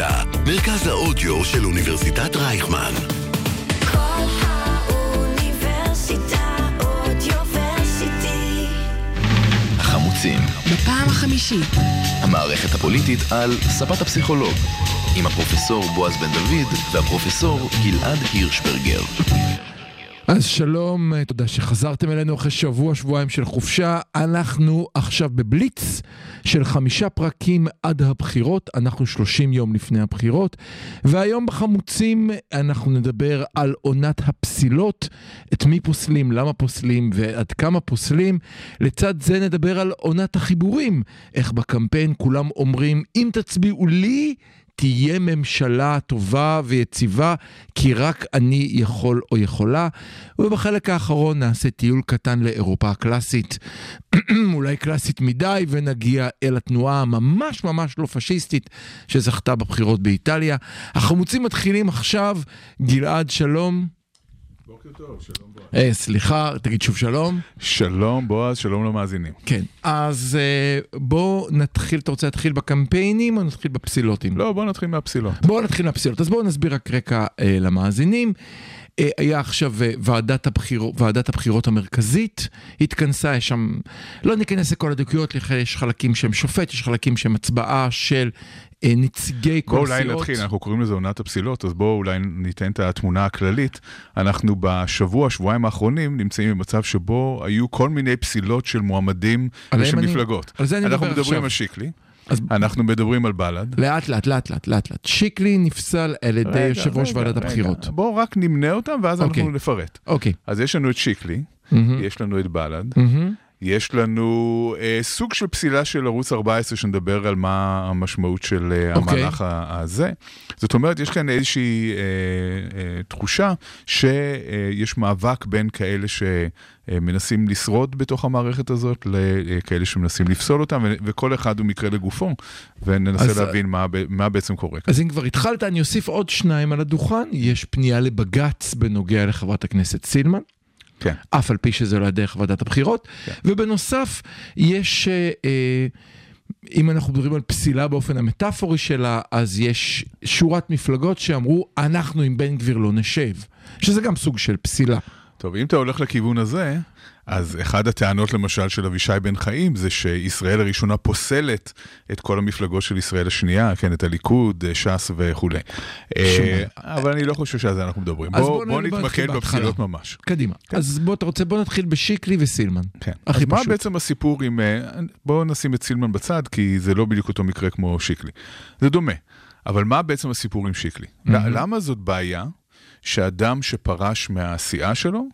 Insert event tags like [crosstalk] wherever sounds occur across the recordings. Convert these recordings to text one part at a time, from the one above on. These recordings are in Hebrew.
האוניברסיטה, מרכז האודיו של אוניברסיטת רייכמן. כל האוניברסיטה אודיוורסיטי. החמוצים, בפעם החמישית. המערכת הפוליטית על ספת הפסיכולוג, עם הפרופסור בועז בן דוד והפרופסור גלעד הירשברגר. אז שלום, אה, תודה שחזרתם אלינו אחרי שבוע, שבועיים של חופשה. אנחנו עכשיו בבליץ של חמישה פרקים עד הבחירות, אנחנו 30 יום לפני הבחירות, והיום בחמוצים אנחנו נדבר על עונת הפסילות, את מי פוסלים, למה פוסלים ועד כמה פוסלים. לצד זה נדבר על עונת החיבורים, איך בקמפיין כולם אומרים, אם תצביעו לי, תהיה ממשלה טובה ויציבה, כי רק אני יכול או יכולה. ובחלק האחרון נעשה טיול קטן לאירופה הקלאסית, [clears throat] אולי קלאסית מדי, ונגיע אל התנועה הממש ממש לא פשיסטית שזכתה בבחירות באיטליה. החמוצים מתחילים עכשיו, גלעד שלום. בוקר טוב, שלום בועז. אה, סליחה, תגיד שוב שלום. שלום בועז, שלום למאזינים. כן, אז אה, בוא נתחיל, אתה רוצה להתחיל בקמפיינים או נתחיל בפסילותים? לא, בוא נתחיל מהפסילות. בואו נתחיל מהפסילות. אז בואו נסביר רק רקע אה, למאזינים. היה עכשיו ועדת, הבחיר, ועדת הבחירות המרכזית, התכנסה, יש שם, לא ניכנס לכל הדקויות, יש חלקים שהם שופט, יש חלקים שהם הצבעה של נציגי כל בואו הסיעות. אולי נתחיל, אנחנו קוראים לזה עונת הפסילות, אז בואו אולי ניתן את התמונה הכללית. אנחנו בשבוע, שבועיים האחרונים, נמצאים במצב שבו היו כל מיני פסילות של מועמדים ושל אני- מפלגות. על זה אני אנחנו מדבר מדברים עכשיו. על שיקלי, אז אנחנו מדברים על בל"ד. לאט לאט, לאט לאט, לאט לאט. שיקלי נפסל על ידי יושב ראש ועדת. הבחירות. בואו רק נמנה אותם ואז אוקיי. אנחנו נפרט. אוקיי. אז יש לנו את שיקלי, מהמם, יש לנו את בל"ד, מהמם. יש לנו אה, סוג של פסילה של ערוץ 14 שנדבר על מה המשמעות של אה, אוקיי. המהלך הזה. זאת אומרת, יש כאן איזושהי אה, אה, תחושה שיש מאבק בין כאלה שמנסים לשרוד בתוך המערכת הזאת לכאלה שמנסים לפסול אותם, ו- וכל אחד הוא מקרה לגופו, וננסה אז- להבין מה, מה בעצם קורה כאן. אז אם כבר התחלת, אני אוסיף עוד שניים על הדוכן. יש פנייה לבג"ץ בנוגע לחברת הכנסת סילמן. כן. אף על פי שזה לא דרך ועדת הבחירות. כן. ובנוסף, יש, אה, אה, אם אנחנו מדברים על פסילה באופן המטאפורי שלה, אז יש שורת מפלגות שאמרו, אנחנו עם בן גביר לא נשב. שזה גם סוג של פסילה. טוב, אם אתה הולך לכיוון הזה, אז אחד הטענות למשל של אבישי בן חיים זה שישראל הראשונה פוסלת את כל המפלגות של ישראל השנייה, כן, את הליכוד, ש"ס וכולי. אה, אבל אני לא חושב שעל זה אנחנו מדברים. אז בוא בוא בוא נ- בוא נתמקד בפסילות בהתחלה. ממש. קדימה. אז בוא, אתה רוצה, בוא נתחיל בשיקלי וסילמן. כן. אז מה. בעצם הסיפור עם... אה, בואו נשים את סילמן בצד, כי זה לא בדיוק אותו מקרה כמו שיקלי. זה דומה. אבל מה בעצם הסיפור עם שיקלי? למה זאת בעיה שאדם שפרש מהסיעה שלו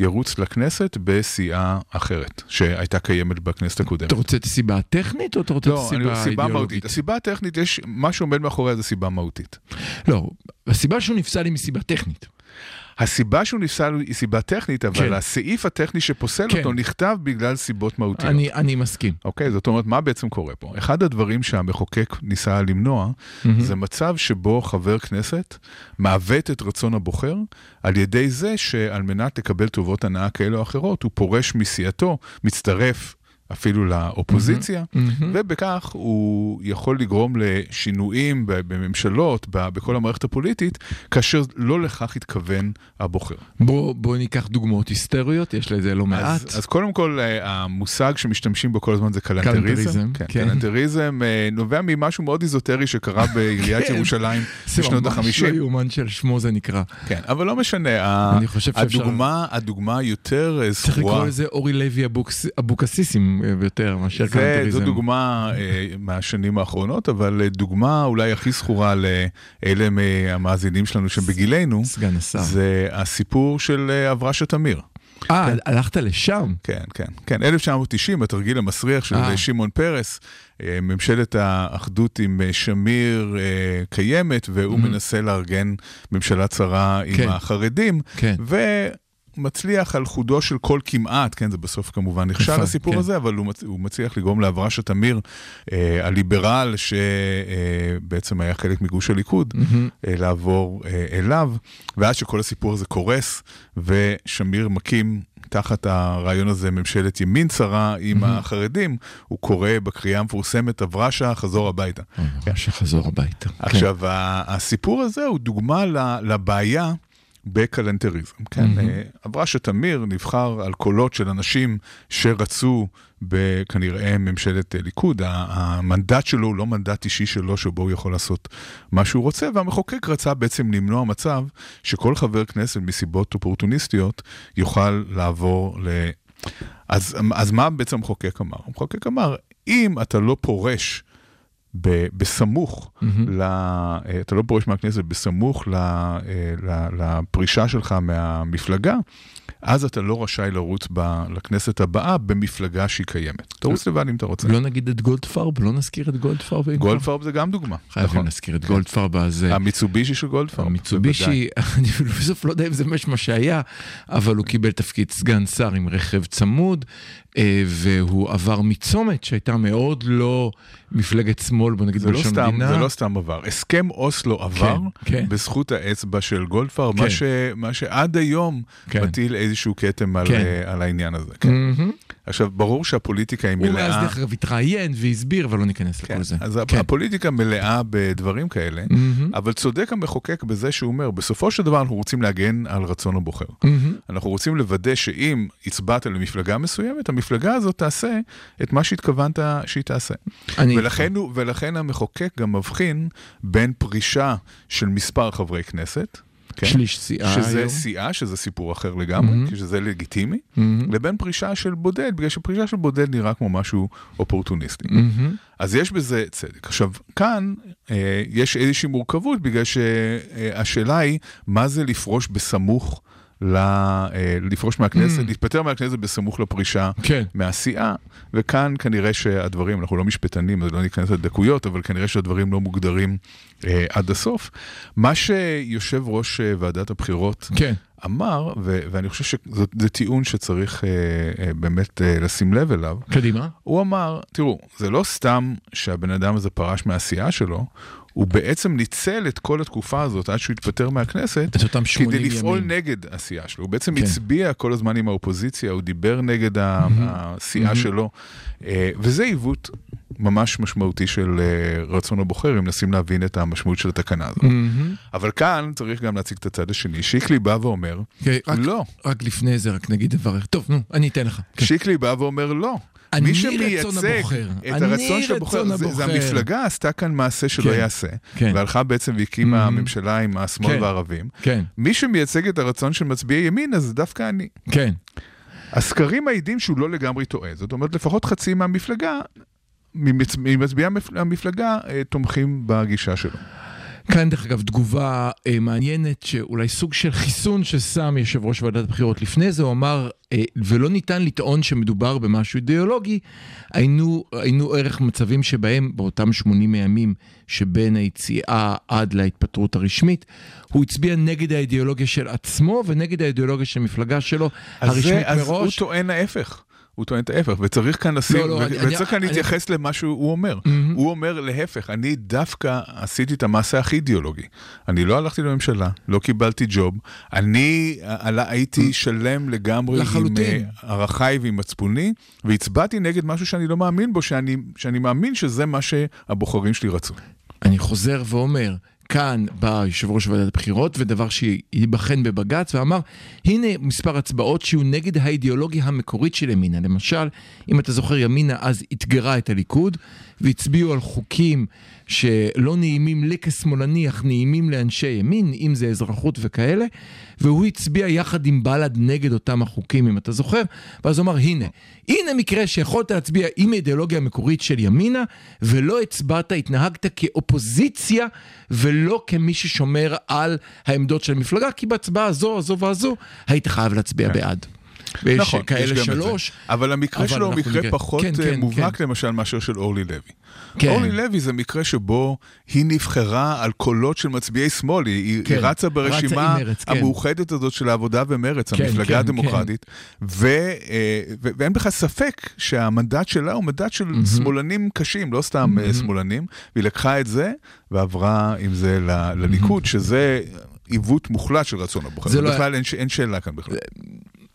ירוץ לכנסת בסיעה אחרת, שהייתה קיימת בכנסת הקודמת? אתה רוצה את הסיבה הטכנית או אתה רוצה את לא, אני- הסיבה סיבה מהותית. האידיאולוגית? הסיבה הטכנית, יש, מה שעומד מאחוריה זה סיבה מהותית. לא, הסיבה שהוא נפסל היא מסיבה טכנית. הסיבה שהוא נפסל היא סיבה טכנית, אבל כן. הסעיף הטכני שפוסל כן. אותו נכתב בגלל סיבות מהותיות. אני, אני מסכים. אוקיי, זאת אומרת, מה בעצם קורה פה? אחד הדברים שהמחוקק ניסה למנוע, מהמם. זה מצב שבו חבר כנסת מעוות את רצון הבוחר על ידי זה שעל מנת לקבל טובות הנאה כאלה או אחרות, הוא פורש מסיעתו, מצטרף אפילו לאופוזיציה, מהמם. ובכך הוא יכול לגרום לשינויים בממשלות, בכל המערכת הפוליטית, כאשר לא לכך התכוון הבוחר. בוא, בוא ניקח דוגמאות היסטריות, יש לזה לא מעט. אז, אז קודם כל, אה, המושג שמשתמשים בו כל הזמן זה קלנטריזם, קלנטריזם. כן, כן. קלנטריזם אה, נובע ממשהו מאוד איזוטרי שקרה בעיריית [laughs] כן. ירושלים זה בשנות ממש ה-50. לא יאומן של שמו זה נקרא. כן, אבל לא משנה, ה- אני חושב שאפשר- הדוגמה, הדוגמה היותר אה, צריך לקרוא זכורה, לזה אורלי לוי אבוקס- אבוקסיסיזם אה, יותר מאשר זה, זו. דוגמה אה, מהשנים האחרונות, אבל אה, דוגמה אולי הכי זכורה לאלה מהמאזינים שלנו שבגילנו, סגן השר. זה הסיפור של אברשה תמיר. אה, הלכת לשם? כן, כן, כן, 1990, התרגיל המסריח של אה. שמעון פרס, ממשלת האחדות עם שמיר קיימת, והוא Mhm. מנסה לארגן ממשלה צרה כן. עם החרדים, כן. ומצליח על חודו של כל כמעט, כן, זה בסוף כמובן נכשל נכון, הסיפור כן. הזה, אבל הוא, מצ... הוא מצליח לגרום לאברשה תמיר, אה, הליברל, שבעצם היה חלק מגוש הליכוד, מהמם. אה, לעבור אה, אליו, ועד שכל הסיפור הזה קורס, ושמיר מקים תחת הרעיון הזה ממשלת ימין צרה עם החרדים, הוא קורא בקריאה המפורסמת אברשה, חזור הביתה. שחזור הביתה. עכשיו, ה- הסיפור הזה הוא דוגמה לבעיה בקלנטריזם. כן, אה, אברשה תמיר נבחר על קולות של אנשים שרצו בכנראה ממשלת אה, ליכוד. המנדט שלו הוא לא מנדט אישי שלו, שבו הוא יכול לעשות מה שהוא רוצה, והמחוקק רצה בעצם למנוע מצב שכל חבר כנסת מסיבות אופורטוניסטיות יוכל לעבור ל... אז, אז מה בעצם המחוקק אמר? המחוקק אמר, אם אתה לא פורש ב, בסמוך, ל, אה, אתה לא פורש מהכנסת בסמוך ל, אה, ל, לפרישה שלך מהמפלגה, אז אתה לא רשאי לרוץ ב, לכנסת הבאה במפלגה שהיא קיימת. תרוץ לבד אם אתה רוצה. לא נגיד את גולדפרב? לא נזכיר את גולדפרב? גולדפרב זה גם דוגמה. חייבים נכון. להזכיר את גולדפרב, אז... המיצובישי של גולדפרב. המיצובישי, [laughs] אני בסוף לא יודע אם זה ממש מה שהיה, אבל הוא קיבל תפקיד סגן שר עם רכב צמוד, אה, והוא עבר מצומת שהייתה מאוד לא מפלגת שמאל, בוא נגיד לא, בלשון סתם, מדינה. זה לא סתם עבר. הסכם אוסלו עבר כן. בזכות האצבע של גולדפרב, כן. מה, ש, מה שעד היום כן. מטיל איזשהו כתם על, כן. אה, על העניין הזה. כן. מהמם. עכשיו, ברור שהפוליטיקה היא הוא מלאה... מאז דרך אגב התראיין והסביר, אבל לא ניכנס כן, לכל זה. אז כן. הפוליטיקה מלאה בדברים כאלה, מהמם. אבל צודק המחוקק בזה שהוא אומר, בסופו של דבר אנחנו רוצים להגן על רצון הבוחר. מהמם. אנחנו רוצים לוודא שאם הצבעת למפלגה מסוימת, המפלגה הזאת תעשה את מה שהתכוונת שהיא תעשה. אני ולכן, הוא, ולכן המחוקק גם מבחין בין פרישה של מספר חברי כנסת, כן? שליש סיעה שזה היום. סיעה, שזה סיפור אחר לגמרי. כי שזה לגיטימי, מהמם. לבין פרישה של בודד, בגלל שפרישה של בודד נראה כמו משהו אופורטוניסטי. מהמם. אז יש בזה צדק. עכשיו, כאן אה, יש איזושהי מורכבות, בגלל שהשאלה היא, מה זה לפרוש בסמוך, לפרוש מהכנסת, Mm. להתפטר מהכנסת בסמוך לפרישה כן. מהסיעה, וכאן כנראה שהדברים, אנחנו לא משפטנים, אז לא ניכנס לדקויות, אבל כנראה שהדברים לא מוגדרים אה, עד הסוף. מה שיושב ראש אה, ועדת הבחירות כן. אמר, ואני חושב שזה טיעון שצריך אה, אה, באמת אה, לשים לב אליו, קדימה. הוא אמר, תראו, זה לא סתם שהבן אדם הזה פרש מהסיעה שלו, הוא בעצם ניצל את כל התקופה הזאת עד שהוא התפטר מהכנסת, את אותם 80 כדי ימים. לפעול נגד הסיעה שלו. הוא בעצם כן. הצביע כל הזמן עם האופוזיציה, הוא דיבר נגד ה- הסיעה שלו, אה, וזה עיוות ממש משמעותי של אה, רצון הבוחר, אם מנסים להבין את המשמעות של התקנה הזאת. מהמם. אבל כאן צריך גם להציג את הצד השני. שיקלי בא ואומר, כן, רק- לא. רק לפני זה, רק נגיד דבר. טוב, נו, אני אתן לך. כן. שיקלי בא ואומר לא. מי שמייצג. את הרצון של הבוחר, זה, זה. המפלגה עשתה כאן מעשה שלא כן. יעשה, כן. והלכה בעצם והקימה Mhm. ממשלה עם השמאל כן. והערבים. כן, מי שמייצג את הרצון של מצביעי ימין, אז דווקא אני. כן. הסקרים מעידים שהוא לא לגמרי טועה, זאת אומרת, לפחות חצי מהמפלגה, ממצביעי המפ- המפלגה, אה, תומכים בגישה שלו. כאן דרך אגב תגובה אה, מעניינת שאולי סוג של חיסון ששם יושב ראש ועדת הבחירות לפני זה, הוא אמר אה, ולא ניתן לטעון שמדובר במשהו אידיאולוגי, היינו, היינו ערך מצבים שבהם באותם 80 הימים שבין היציאה עד להתפטרות הרשמית, הוא הצביע נגד האידיאולוגיה של עצמו ונגד האידיאולוגיה של המפלגה שלו הרשמית זה, אז הוא מראש. טוען ההפך. הוא טוען את ההפך, וצריך כאן לשים, לא, לא, ו- אני- וצריך אני- כאן אני- להתייחס למה שהוא אומר. מהמם. הוא אומר להפך, אני דווקא עשיתי את המעשה הכי אידיאולוגי. אני לא הלכתי לממשלה, לא קיבלתי ג'וב, אני עלה- הייתי שלם לגמרי עם לחלוטין. אה, ערכיי ועם מצפוני, והצבעתי נגד משהו שאני לא מאמין בו, שאני, שאני מאמין שזה מה שהבוחרים שלי רצו. אני חוזר ואומר, כאן בא יושב ראש ועדת הבחירות ודבר שייבחן בבג"ץ ואמר, הנה מספר הצבעות שיהיו נגד האידיאולוגיה המקורית של ימינה. למשל, אם אתה זוכר, ימינה אז אתגרה את הליכוד והצביעו על חוקים שלא נעימים לי כשמאלני, אך נעימים לאנשי ימין, אם זה אזרחות וכאלה, והוא הצביע יחד עם בל"ד נגד אותם החוקים, אם אתה זוכר, ואז הוא אמר, הנה, הנה מקרה שיכולת להצביע עם האידיאולוגיה המקורית של ימינה, ולא הצבעת, התנהגת כאופוזיציה, ולא כמי ששומר על העמדות של המפלגה, כי בהצבעה הזו, הזו והזו, היית חייב להצביע בעד. ויש נכון, יש כאלה זה. שלוש. אבל המקרה אבל שלו הוא מקרה נראה. פחות כן, אה, כן, מובהק כן. למשל מאשר של אורלי לוי. כן. אורלי לוי זה מקרה שבו היא נבחרה על קולות של מצביעי שמאל, היא, היא כן, רצה רצה ברשימה עם מרצ, כן. המאוחדת הזאת של העבודה ומרץ, כן, המפלגה כן, הדמוקרטית, ו, אה, ו, ואין בכלל ספק שהמנדט שלה הוא מנדט של שמאלנים קשים, לא סתם אה, שמאלנים, והיא לקחה את זה ועברה עם זה ל- לליכוד, שזה עיוות מוחלט של רצון הבוחר. זה לא- בכלל אין, ש- אין שאלה כאן בכלל.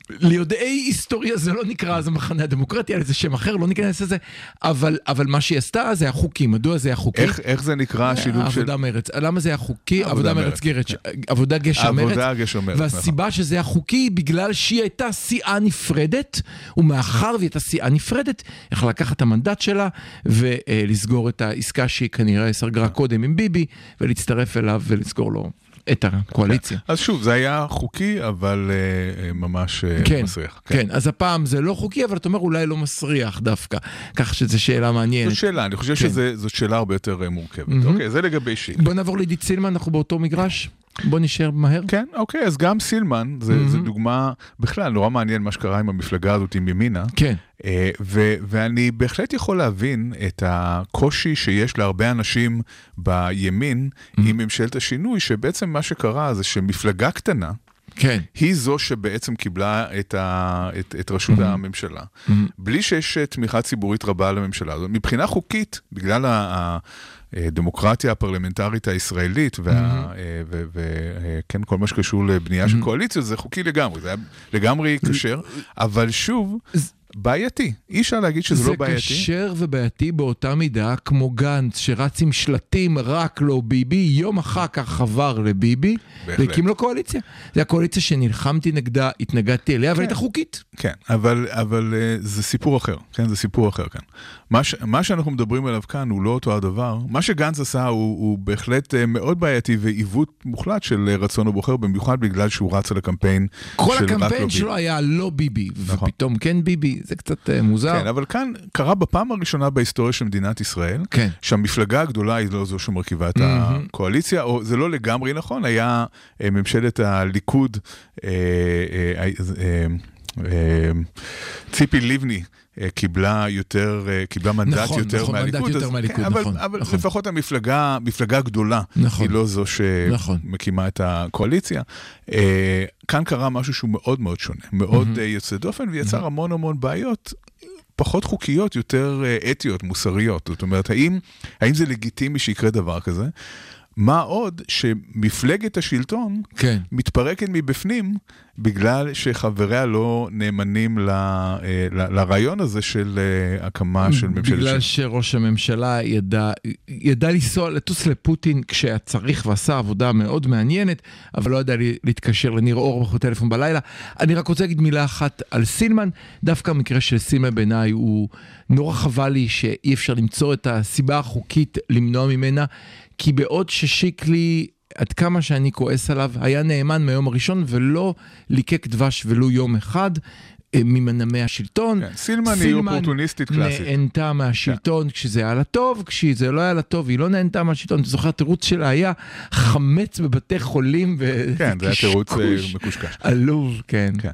ליודעי היסטוריה זה לא נקרא אז המחנה הדמוקרטי, היה לזה שם אחר, לא ניכנס לזה, אבל, אבל מה שהיא עשתה זה היה חוקי, מדוע זה היה חוקי? איך, איך זה נקרא השילוב של... עבודה מרץ, למה זה היה חוקי? עבודה עבודה מרץ, גרץ, עבודה גשר מרץ. עבודה גשר מרץ, נכון. והסיבה שזה היה חוקי, בגלל שהיא הייתה סיעה נפרדת, ומאחר והיא הייתה סיעה נפרדת, יכלה לקחת את המנדט שלה ולסגור את העסקה שהיא כנראה סגרה קודם עם ביבי, ולהצטרף אליו ולסגור לו את הקואליציה. אז שוב, זה היה חוקי, אבל אה, אה, ממש אה, כן, מסריח. כן, אז הפעם זה לא חוקי, אבל אתה אומר אולי לא מסריח דווקא, כך שזו שאלה מעניינת. זו שאלה, אני חושב כן. שזאת שאלה הרבה יותר מורכבת. מהמם. אוקיי, זה לגבי שיק. בוא נעבור לעידית סילמן, אנחנו באותו מגרש? בוא נשאר מהר. כן, אוקיי, אז גם סילמן, זה, מהמם. זה דוגמה, בכלל, נורא מעניין מה שקרה עם המפלגה הזאת, עם ימינה. כן. אה, ו- ואני בהחלט יכול להבין את הקושי שיש להרבה אנשים בימין עם ממשלת השינוי, שבעצם מה שקרה זה שמפלגה קטנה, כן. היא זו שבעצם קיבלה את, ה, את, את ראשות הממשלה, בלי שיש אה, תמיכה ציבורית רבה לממשלה הזאת. מבחינה חוקית, בגלל ה- הדמוקרטיה הפרלמנטרית הישראלית, וכן, ו, ו, כן, כל מה שקשור לבנייה של קואליציות, זה חוקי לגמרי, זה היה לגמרי כשר, אבל שוב, בעייתי. אי אפשר להגיד שזה לא בעייתי. זה כשר ובעייתי באותה מידה כמו גנץ שרץ עם שלטים רק לא ביבי, יום אחר כך עבר לביבי. והקים לו קואליציה. זה הקואליציה שנלחמתי נגדה, התנגדתי אליה, אבל כן. הייתה חוקית. כן, אבל, אבל אה, זה סיפור אחר, כן, זה סיפור אחר כאן. מה, ש, מה שאנחנו מדברים עליו כאן הוא לא אותו הדבר. מה שגנץ עשה הוא, הוא בהחלט אה, מאוד בעייתי ועיוות מוחלט של אה, רצון הבוחר, במיוחד בגלל שהוא רץ על הקמפיין כל של רק לא הקמפיין ביבי. שלו היה לא ביבי, נכון. ופתאום כן ביבי, זה קצת אה, מוזר. כן, אבל כאן קרה בפעם הראשונה בהיסטוריה של מדינת ישראל, כן. שהמפלגה הגדולה היא לא זו שמרכיבה את מהמם. הקואליציה, או זה לא לגמרי נכון, היה אה, ממשלת הליכוד, אה, אה, אה, אה, ציפי לבני. אה, קיבלה יותר, אה, קיבלה מנדט נכון, יותר נכון, מנדט מהליכוד. יותר אז- מהליכוד, אבל, נכון, אבל נכון. לפחות המפלגה, מפלגה גדולה, נכון. היא לא זו נכון. שמקימה את הקואליציה. אה, כאן קרה משהו שהוא מאוד מאוד שונה, מאוד אה, יוצא דופן, ויצר המון המון בעיות. פחות חוקיות, יותר אתיות, מוסריות. זאת אומרת, האם, האם זה לגיטימי שיקרה דבר כזה? מה עוד שמפלגת השלטון כן. מתפרקת מבפנים בגלל שחבריה לא נאמנים ל, אה, ל, לרעיון הזה של אה, הקמה של ממשלת בגלל שלטון. שראש הממשלה ידע, ידע לנסוע, לטוס לפוטין כשהיה צריך ועשה עבודה מאוד מעניינת, אבל לא ידע להתקשר לניר אורבך בטלפון בלילה. אני רק רוצה להגיד מילה אחת על סילמן, דווקא המקרה של סילמן בעיניי הוא נורא חבל לי שאי אפשר למצוא את הסיבה החוקית למנוע ממנה, כי בעוד ששיקלי... עד כמה שאני כועס עליו, היה נאמן מהיום הראשון ולא ליקק דבש ולו יום אחד אה, ממנעמי השלטון. כן, סילמן היא אופורטוניסטית קלאסית. נהנתה מהשלטון כשזה היה לה טוב, כשזה לא היה לה טוב, היא לא נהנתה מהשלטון. אתה זוכר, התירוץ שלה היה חמץ בבתי חולים ו... כן, זה היה תירוץ אה. מקושקש. עלוב, כן. כן.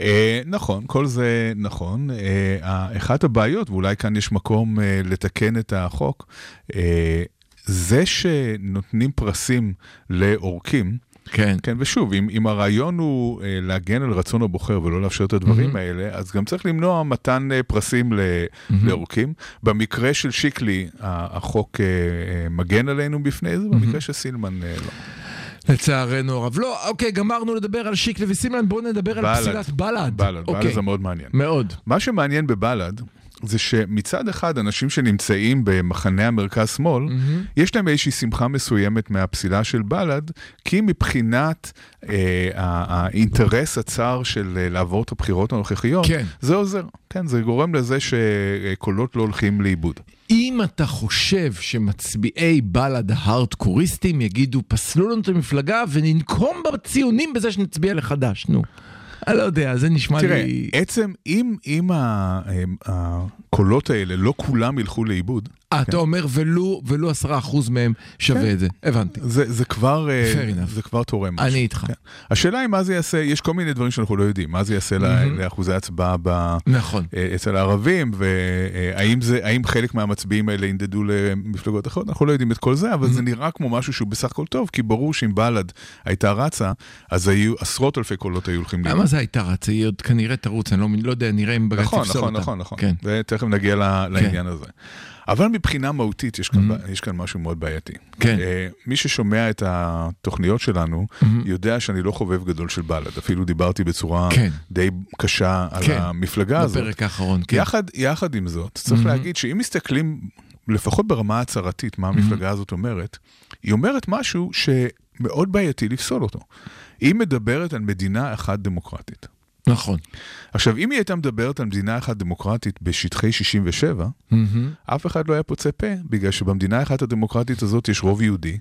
אה, נכון, כל זה נכון. אה, אחת הבעיות, ואולי כאן יש מקום אה, לתקן את החוק, אה, זה שנותנים פרסים לאורקים, כן. כן, ושוב, אם, אם הרעיון הוא אה, להגן על רצון הבוחר ולא לאפשר את הדברים האלה, אז גם צריך למנוע מתן אה, פרסים ל, לאורקים. במקרה של שיקלי, החוק אה, אה, מגן עלינו בפני זה, במקרה של סילמן אה, לא. לצערנו הרב. לא, אוקיי, גמרנו לדבר על שיקלי וסילמן, בואו נדבר על בל"ד. פסילת בל"ד. בל"ד, אוקיי. בל"ד זה מאוד מעניין. מאוד. מה שמעניין בבל"ד, זה שמצד אחד אנשים שנמצאים במחנה המרכז-שמאל, יש להם איזושהי שמחה מסוימת מהפסילה של בל"ד, כי מבחינת אה, האינטרס הצר של אה, לעבור את הבחירות הנוכחיות, כן. זה עוזר. כן, זה גורם לזה שקולות לא הולכים לאיבוד. אם אתה חושב שמצביעי בל"ד ההארדקוריסטים יגידו, פסלו לנו את המפלגה וננקום בציונים בזה שנצביע לחדש, נו. אני לא יודע, זה נשמע תראה, לי... עצם, אם, אם הקולות האלה לא כולם ילכו לאיבוד, אה, אתה אומר ולו ולו עשרה אחוז מהם שווה כן. את זה, הבנתי. זה, זה כבר, אה. זה כבר תורם משהו. אני איתך. כן. השאלה היא מה זה יעשה, יש כל מיני דברים שאנחנו לא יודעים, מה זה יעשה לה- לאחוזי הצבעה ב... נכון. אה, אצל הערבים, והאם זה, האם חלק מהמצביעים האלה ינדדו למפלגות אחרות, אנחנו לא יודעים את כל זה, אבל זה נראה כמו משהו שהוא בסך הכל טוב, כי ברור שאם בל"ד הייתה רצה, אז היו עשרות אלפי קולות היו הולכים למה זה הייתה רצה? היא עוד כנראה תרוץ, אני לא, לא יודע, נראה אם בג"ץ נכון, יפסול נכון, אותה. נכון, נכון. כן. ותכף נגיע ל- לעניין הזה. אבל מבחינה מהותית יש כאן, יש כאן משהו מאוד בעייתי. כן. אה, מי ששומע את התוכניות שלנו, יודע שאני לא חובב גדול של בל"ד. אפילו דיברתי בצורה כן. די קשה על כן, המפלגה הזאת. בפרק האחרון, כן. יחד, יחד עם זאת, צריך להגיד שאם מסתכלים, לפחות ברמה ההצהרתית, מה המפלגה הזאת אומרת, היא אומרת משהו שמאוד בעייתי לפסול אותו. היא מדברת על מדינה אחת דמוקרטית. נכון. עכשיו, אם היא הייתה מדברת על מדינה אחת דמוקרטית בשטחי 67, אף אחד לא היה פוצה פה, בגלל שבמדינה האחת הדמוקרטית הזאת יש רוב יהודי,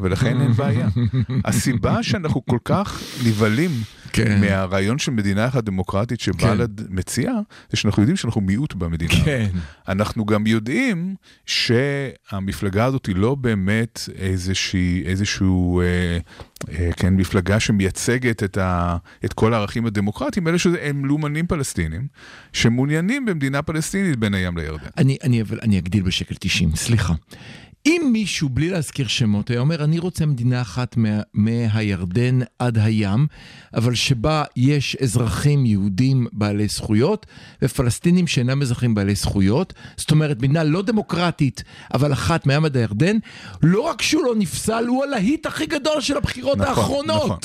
ולכן אין בעיה. [laughs] הסיבה שאנחנו כל כך נבהלים כן. מהרעיון של מדינה אחת דמוקרטית שבל"ד מציעה, זה שאנחנו יודעים שאנחנו מיעוט במדינה. כן. אנחנו גם יודעים שהמפלגה הזאת היא לא באמת איזושהי, איזשהו, אה, אה, כן, מפלגה שמייצגת את, ה, את כל הערכים הדמוקרטיים, אלא שהם לאומנים פלסטינים, שמעוניינים במדינה פלסטינית בין הים לירדן. אני, אני, אבל אני אגדיל בשקל 90, סליחה. אם מישהו, בלי להזכיר שמות, היה אומר, אני רוצה מדינה אחת מה, מהירדן עד הים, אבל שבה יש אזרחים יהודים בעלי זכויות, ופלסטינים שאינם אזרחים בעלי זכויות, זאת אומרת, מדינה לא דמוקרטית, אבל אחת מהים עד הירדן, לא רק שהוא לא נפסל, הוא הלהיט הכי גדול של הבחירות נכון, האחרונות. נכון,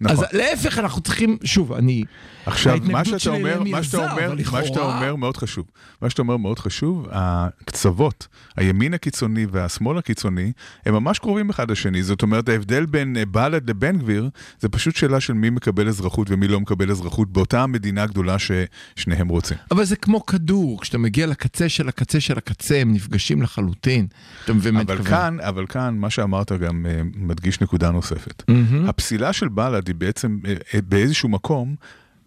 נכון. אז להפך, אנחנו צריכים, שוב, אני... עכשיו, מה שאתה אומר, מה שאתה אומר, מה שאתה אומר מאוד חשוב. מה שאתה אומר מאוד חשוב, הקצוות, הימין הקיצוני והשמאל הקיצוני, הם ממש קרובים אחד לשני. זאת אומרת, ההבדל בין אה, בל"ד לבן גביר, זה פשוט שאלה של מי מקבל אזרחות ומי לא מקבל אזרחות באותה המדינה הגדולה ששניהם רוצים. אבל זה כמו כדור, כשאתה מגיע לקצה של הקצה של הקצה, הם נפגשים לחלוטין. אתה מבין מה מתכוון? כאן, אבל כאן, מה שאמרת גם אה, מדגיש נקודה נוספת. הפסילה של בל"ד היא בעצם אה, באיזשהו מקום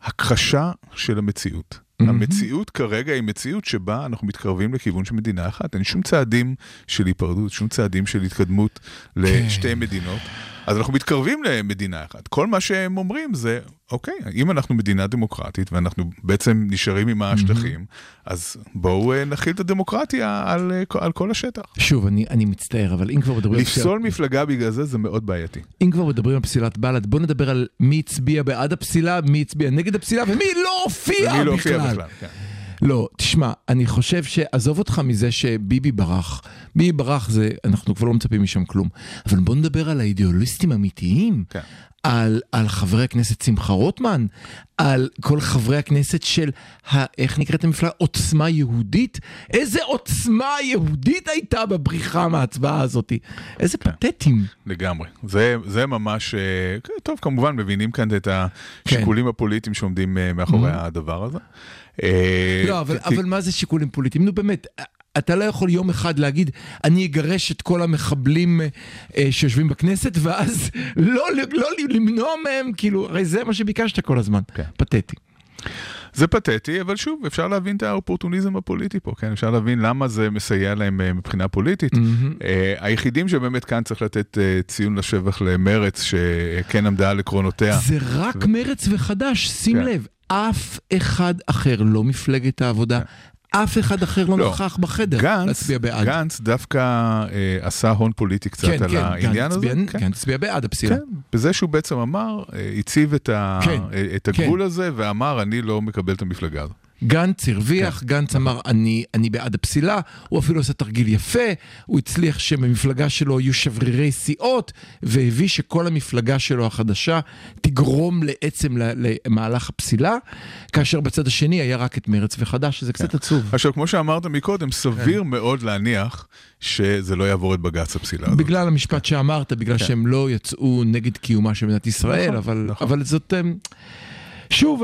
הכחשה של המציאות. המציאות כרגע היא מציאות שבה אנחנו מתקרבים לכיוון של מדינה אחת. אין שום צעדים של היפרדות, שום צעדים של התקדמות לשתי מדינות. אז אנחנו מתקרבים למדינה אחת. כל מה שהם אומרים זה, אוקיי, אם אנחנו מדינה דמוקרטית ואנחנו בעצם נשארים עם השטחים, אז בואו אה, נכיל את הדמוקרטיה על, אה, על כל השטח. שוב, אני, אני מצטער, אבל אם כבר מדברים... לפסול פסילת- מפלגה בגלל זה זה מאוד בעייתי. אם כבר מדברים על פסילת בל"ד, בוא נדבר על מי הצביע בעד הפסילה, מי הצביע נגד הפסילה, ומי לא הופיע ומי לא בכלל. הופיע בכלל. כן. לא, תשמע, אני חושב שעזוב אותך מזה שביבי ברח. ביבי ברח זה, אנחנו כבר לא מצפים משם כלום. אבל בוא נדבר על האידיאליסטים האמיתיים. כן. על, על חברי הכנסת שמחה רוטמן, על כל חברי הכנסת של, ה, איך נקראת המפלגה? עוצמה יהודית? איזה עוצמה יהודית הייתה בבריחה מההצבעה הזאת? איזה כן. פתטים. לגמרי. זה, זה ממש, אה, כן, טוב, כמובן, מבינים כאן את השיקולים הפוליטיים שעומדים אה, מאחורי הדבר הזה. אה, לא, אבל, אבל מה זה שיקולים פוליטיים? נו באמת, אתה לא יכול יום אחד להגיד, אני אגרש את כל המחבלים אה, אה, שיושבים בכנסת, ואז [laughs] לא, לא למנוע מהם, כאילו, הרי זה מה שביקשת כל הזמן. כן. פתטי. זה פתטי, אבל שוב, אפשר להבין את האופורטוניזם הפוליטי פה, כן? אפשר להבין למה זה מסייע להם אה, מבחינה פוליטית. אה, היחידים שבאמת כאן צריך לתת אה, ציון לשבח למרץ, שכן עמדה על עקרונותיה. זה רק מרץ וחדש, שים כן. לב, אף אחד אחר, לא מפלגת העבודה, אף אחד אחר לא לא. נוכח בחדר גנץ, להצביע בעד. גנץ דווקא אה, עשה הון פוליטי קצת כן, על כן, העניין הזה. הצביע- כן. גנץ הצביע בעד הפסילה. כן, בזה שהוא בעצם אמר, אה, הציב את, ה, כן, אה, את הגבול הזה ואמר, אני לא מקבל את המפלגה הזאת. גנץ הרוויח, כן. גנץ אמר אני, אני בעד הפסילה, הוא אפילו עשה תרגיל יפה, הוא הצליח שבמפלגה שלו יהיו שברירי סיעות, והביא שכל המפלגה שלו החדשה תגרום לעצם למהלך הפסילה, כאשר בצד השני היה רק את מרץ וחדש, שזה קצת עצוב. עכשיו, כמו שאמרת מקודם, סביר מאוד להניח שזה לא יעבור את בג"ץ הפסילה הזאת. בגלל המשפט שאמרת, בגלל כן. שהם לא יצאו נגד קיומה של מדינת ישראל, נכון, אבל, נכון. אבל זאת... שוב,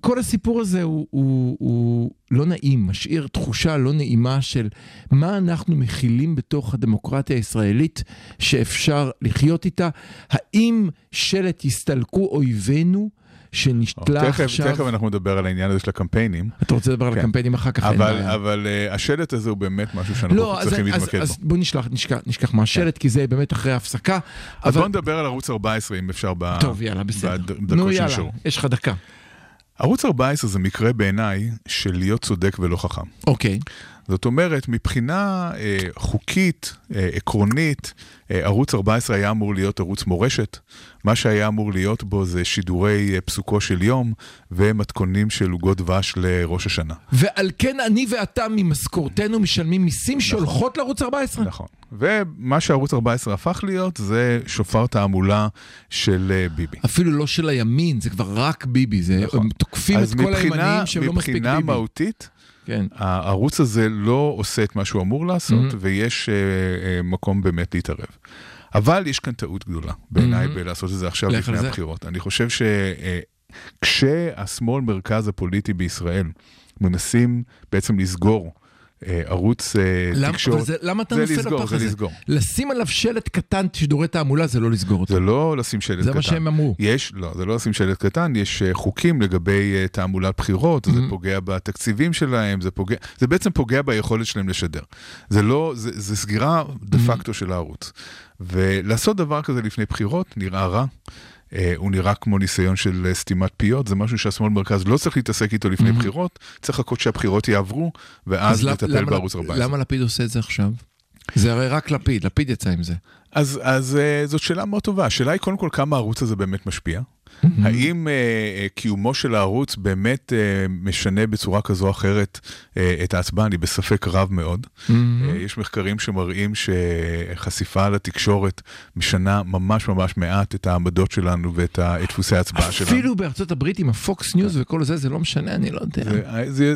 כל הסיפור הזה הוא, הוא, הוא לא נעים, משאיר תחושה לא נעימה של מה אנחנו מכילים בתוך הדמוקרטיה הישראלית שאפשר לחיות איתה. האם שלט יסתלקו אויבינו שנשתלה תכף, עכשיו... תכף אנחנו נדבר על העניין הזה של הקמפיינים, אתה רוצה לדבר על כן. הקמפיינים אחר כך? אבל, בעיה. אבל uh, השלט הזה הוא באמת משהו שאנחנו לא, אז, צריכים אז, להתמקד אז בו. כן. בוא נשלח, נשכח, נשכח מהשלט, כי זה באמת אחרי ההפסקה. אז אבל... בוא נדבר על ערוץ 14, אם אפשר, ב- טוב, יאללה, בסדר. בדקות נו, יאללה, שנשארו. יש לך דקה. ערוץ 14 זה מקרה בעיניי של להיות צודק ולא חכם. אוקיי. זאת אומרת, מבחינה אה, חוקית, אה, עקרונית, אה, ערוץ 14 היה אמור להיות ערוץ מורשת, מה שהיה אמור להיות בו זה שידורי אה, פסוקו של יום ומתכונים של עוגות דבש לראש השנה. ועל כן אני ואתה ממשכורתנו משלמים מיסים שהולכות לערוץ 14. נכון. ומה שערוץ 14 הפך להיות זה שופר תעמולה של אה, ביבי. אפילו לא של הימין, זה כבר רק ביבי, זה, נכון. הם תוקפים אז את כל מבחינה- הימנים שהם לא מספיק מבחינה ביבי. מהותית, כן. הערוץ הזה לא עושה את מה שהוא אמור לעשות, Mhm. ויש אה, אה, מקום באמת להתערב. אבל יש כאן טעות גדולה, בעיניי, Mhm. בלעשות את זה עכשיו לפני זה. הבחירות. אני חושב שכשהשמאל מרכז הפוליטי בישראל מנסים בעצם לסגור אה, ערוץ אה, אבל תקשורת, זה, למה אתה זה נופל לסגור, לפח זה הזה? לסגור. לשים עליו שלט קטן שידורי תעמולה זה לא לסגור אותו. זה לא לשים שלט זה קטן. מה שהם אמרו. יש, לא, זה לא לשים שלט קטן, יש אה, חוקים לגבי אה, תעמולת בחירות, זה Mhm. פוגע בתקציבים שלהם, זה פוגע, זה בעצם פוגע ביכולת שלהם לשדר. זה לא, זה, זה סגירה דה Mhm. פקטו של הערוץ. ולעשות דבר כזה לפני בחירות נראה רע. אה, הוא נראה כמו ניסיון של אה, סתימת פיות, זה משהו שהשמאל מרכז לא צריך להתעסק איתו לפני Mhm. בחירות, צריך לחכות שהבחירות יעברו, ואז לטפל למה- בערוץ 14. למה לפיד עושה את זה עכשיו? זה הרי רק לפיד, לפיד יצא עם זה. אז, אז אה, זאת שאלה מאוד טובה. השאלה היא קודם כל כמה הערוץ הזה באמת משפיע. האם אה, אה, קיומו של הערוץ באמת אה, משנה בצורה כזו או אחרת את ההצבעה? אני בספק רב מאוד. אה, יש מחקרים שמראים שחשיפה לתקשורת משנה ממש ממש מעט את העמדות שלנו ואת דפוסי ההצבעה שלנו. אפילו בארצות הברית עם הפוקס ניוז וכל זה, זה לא משנה, אני לא יודע.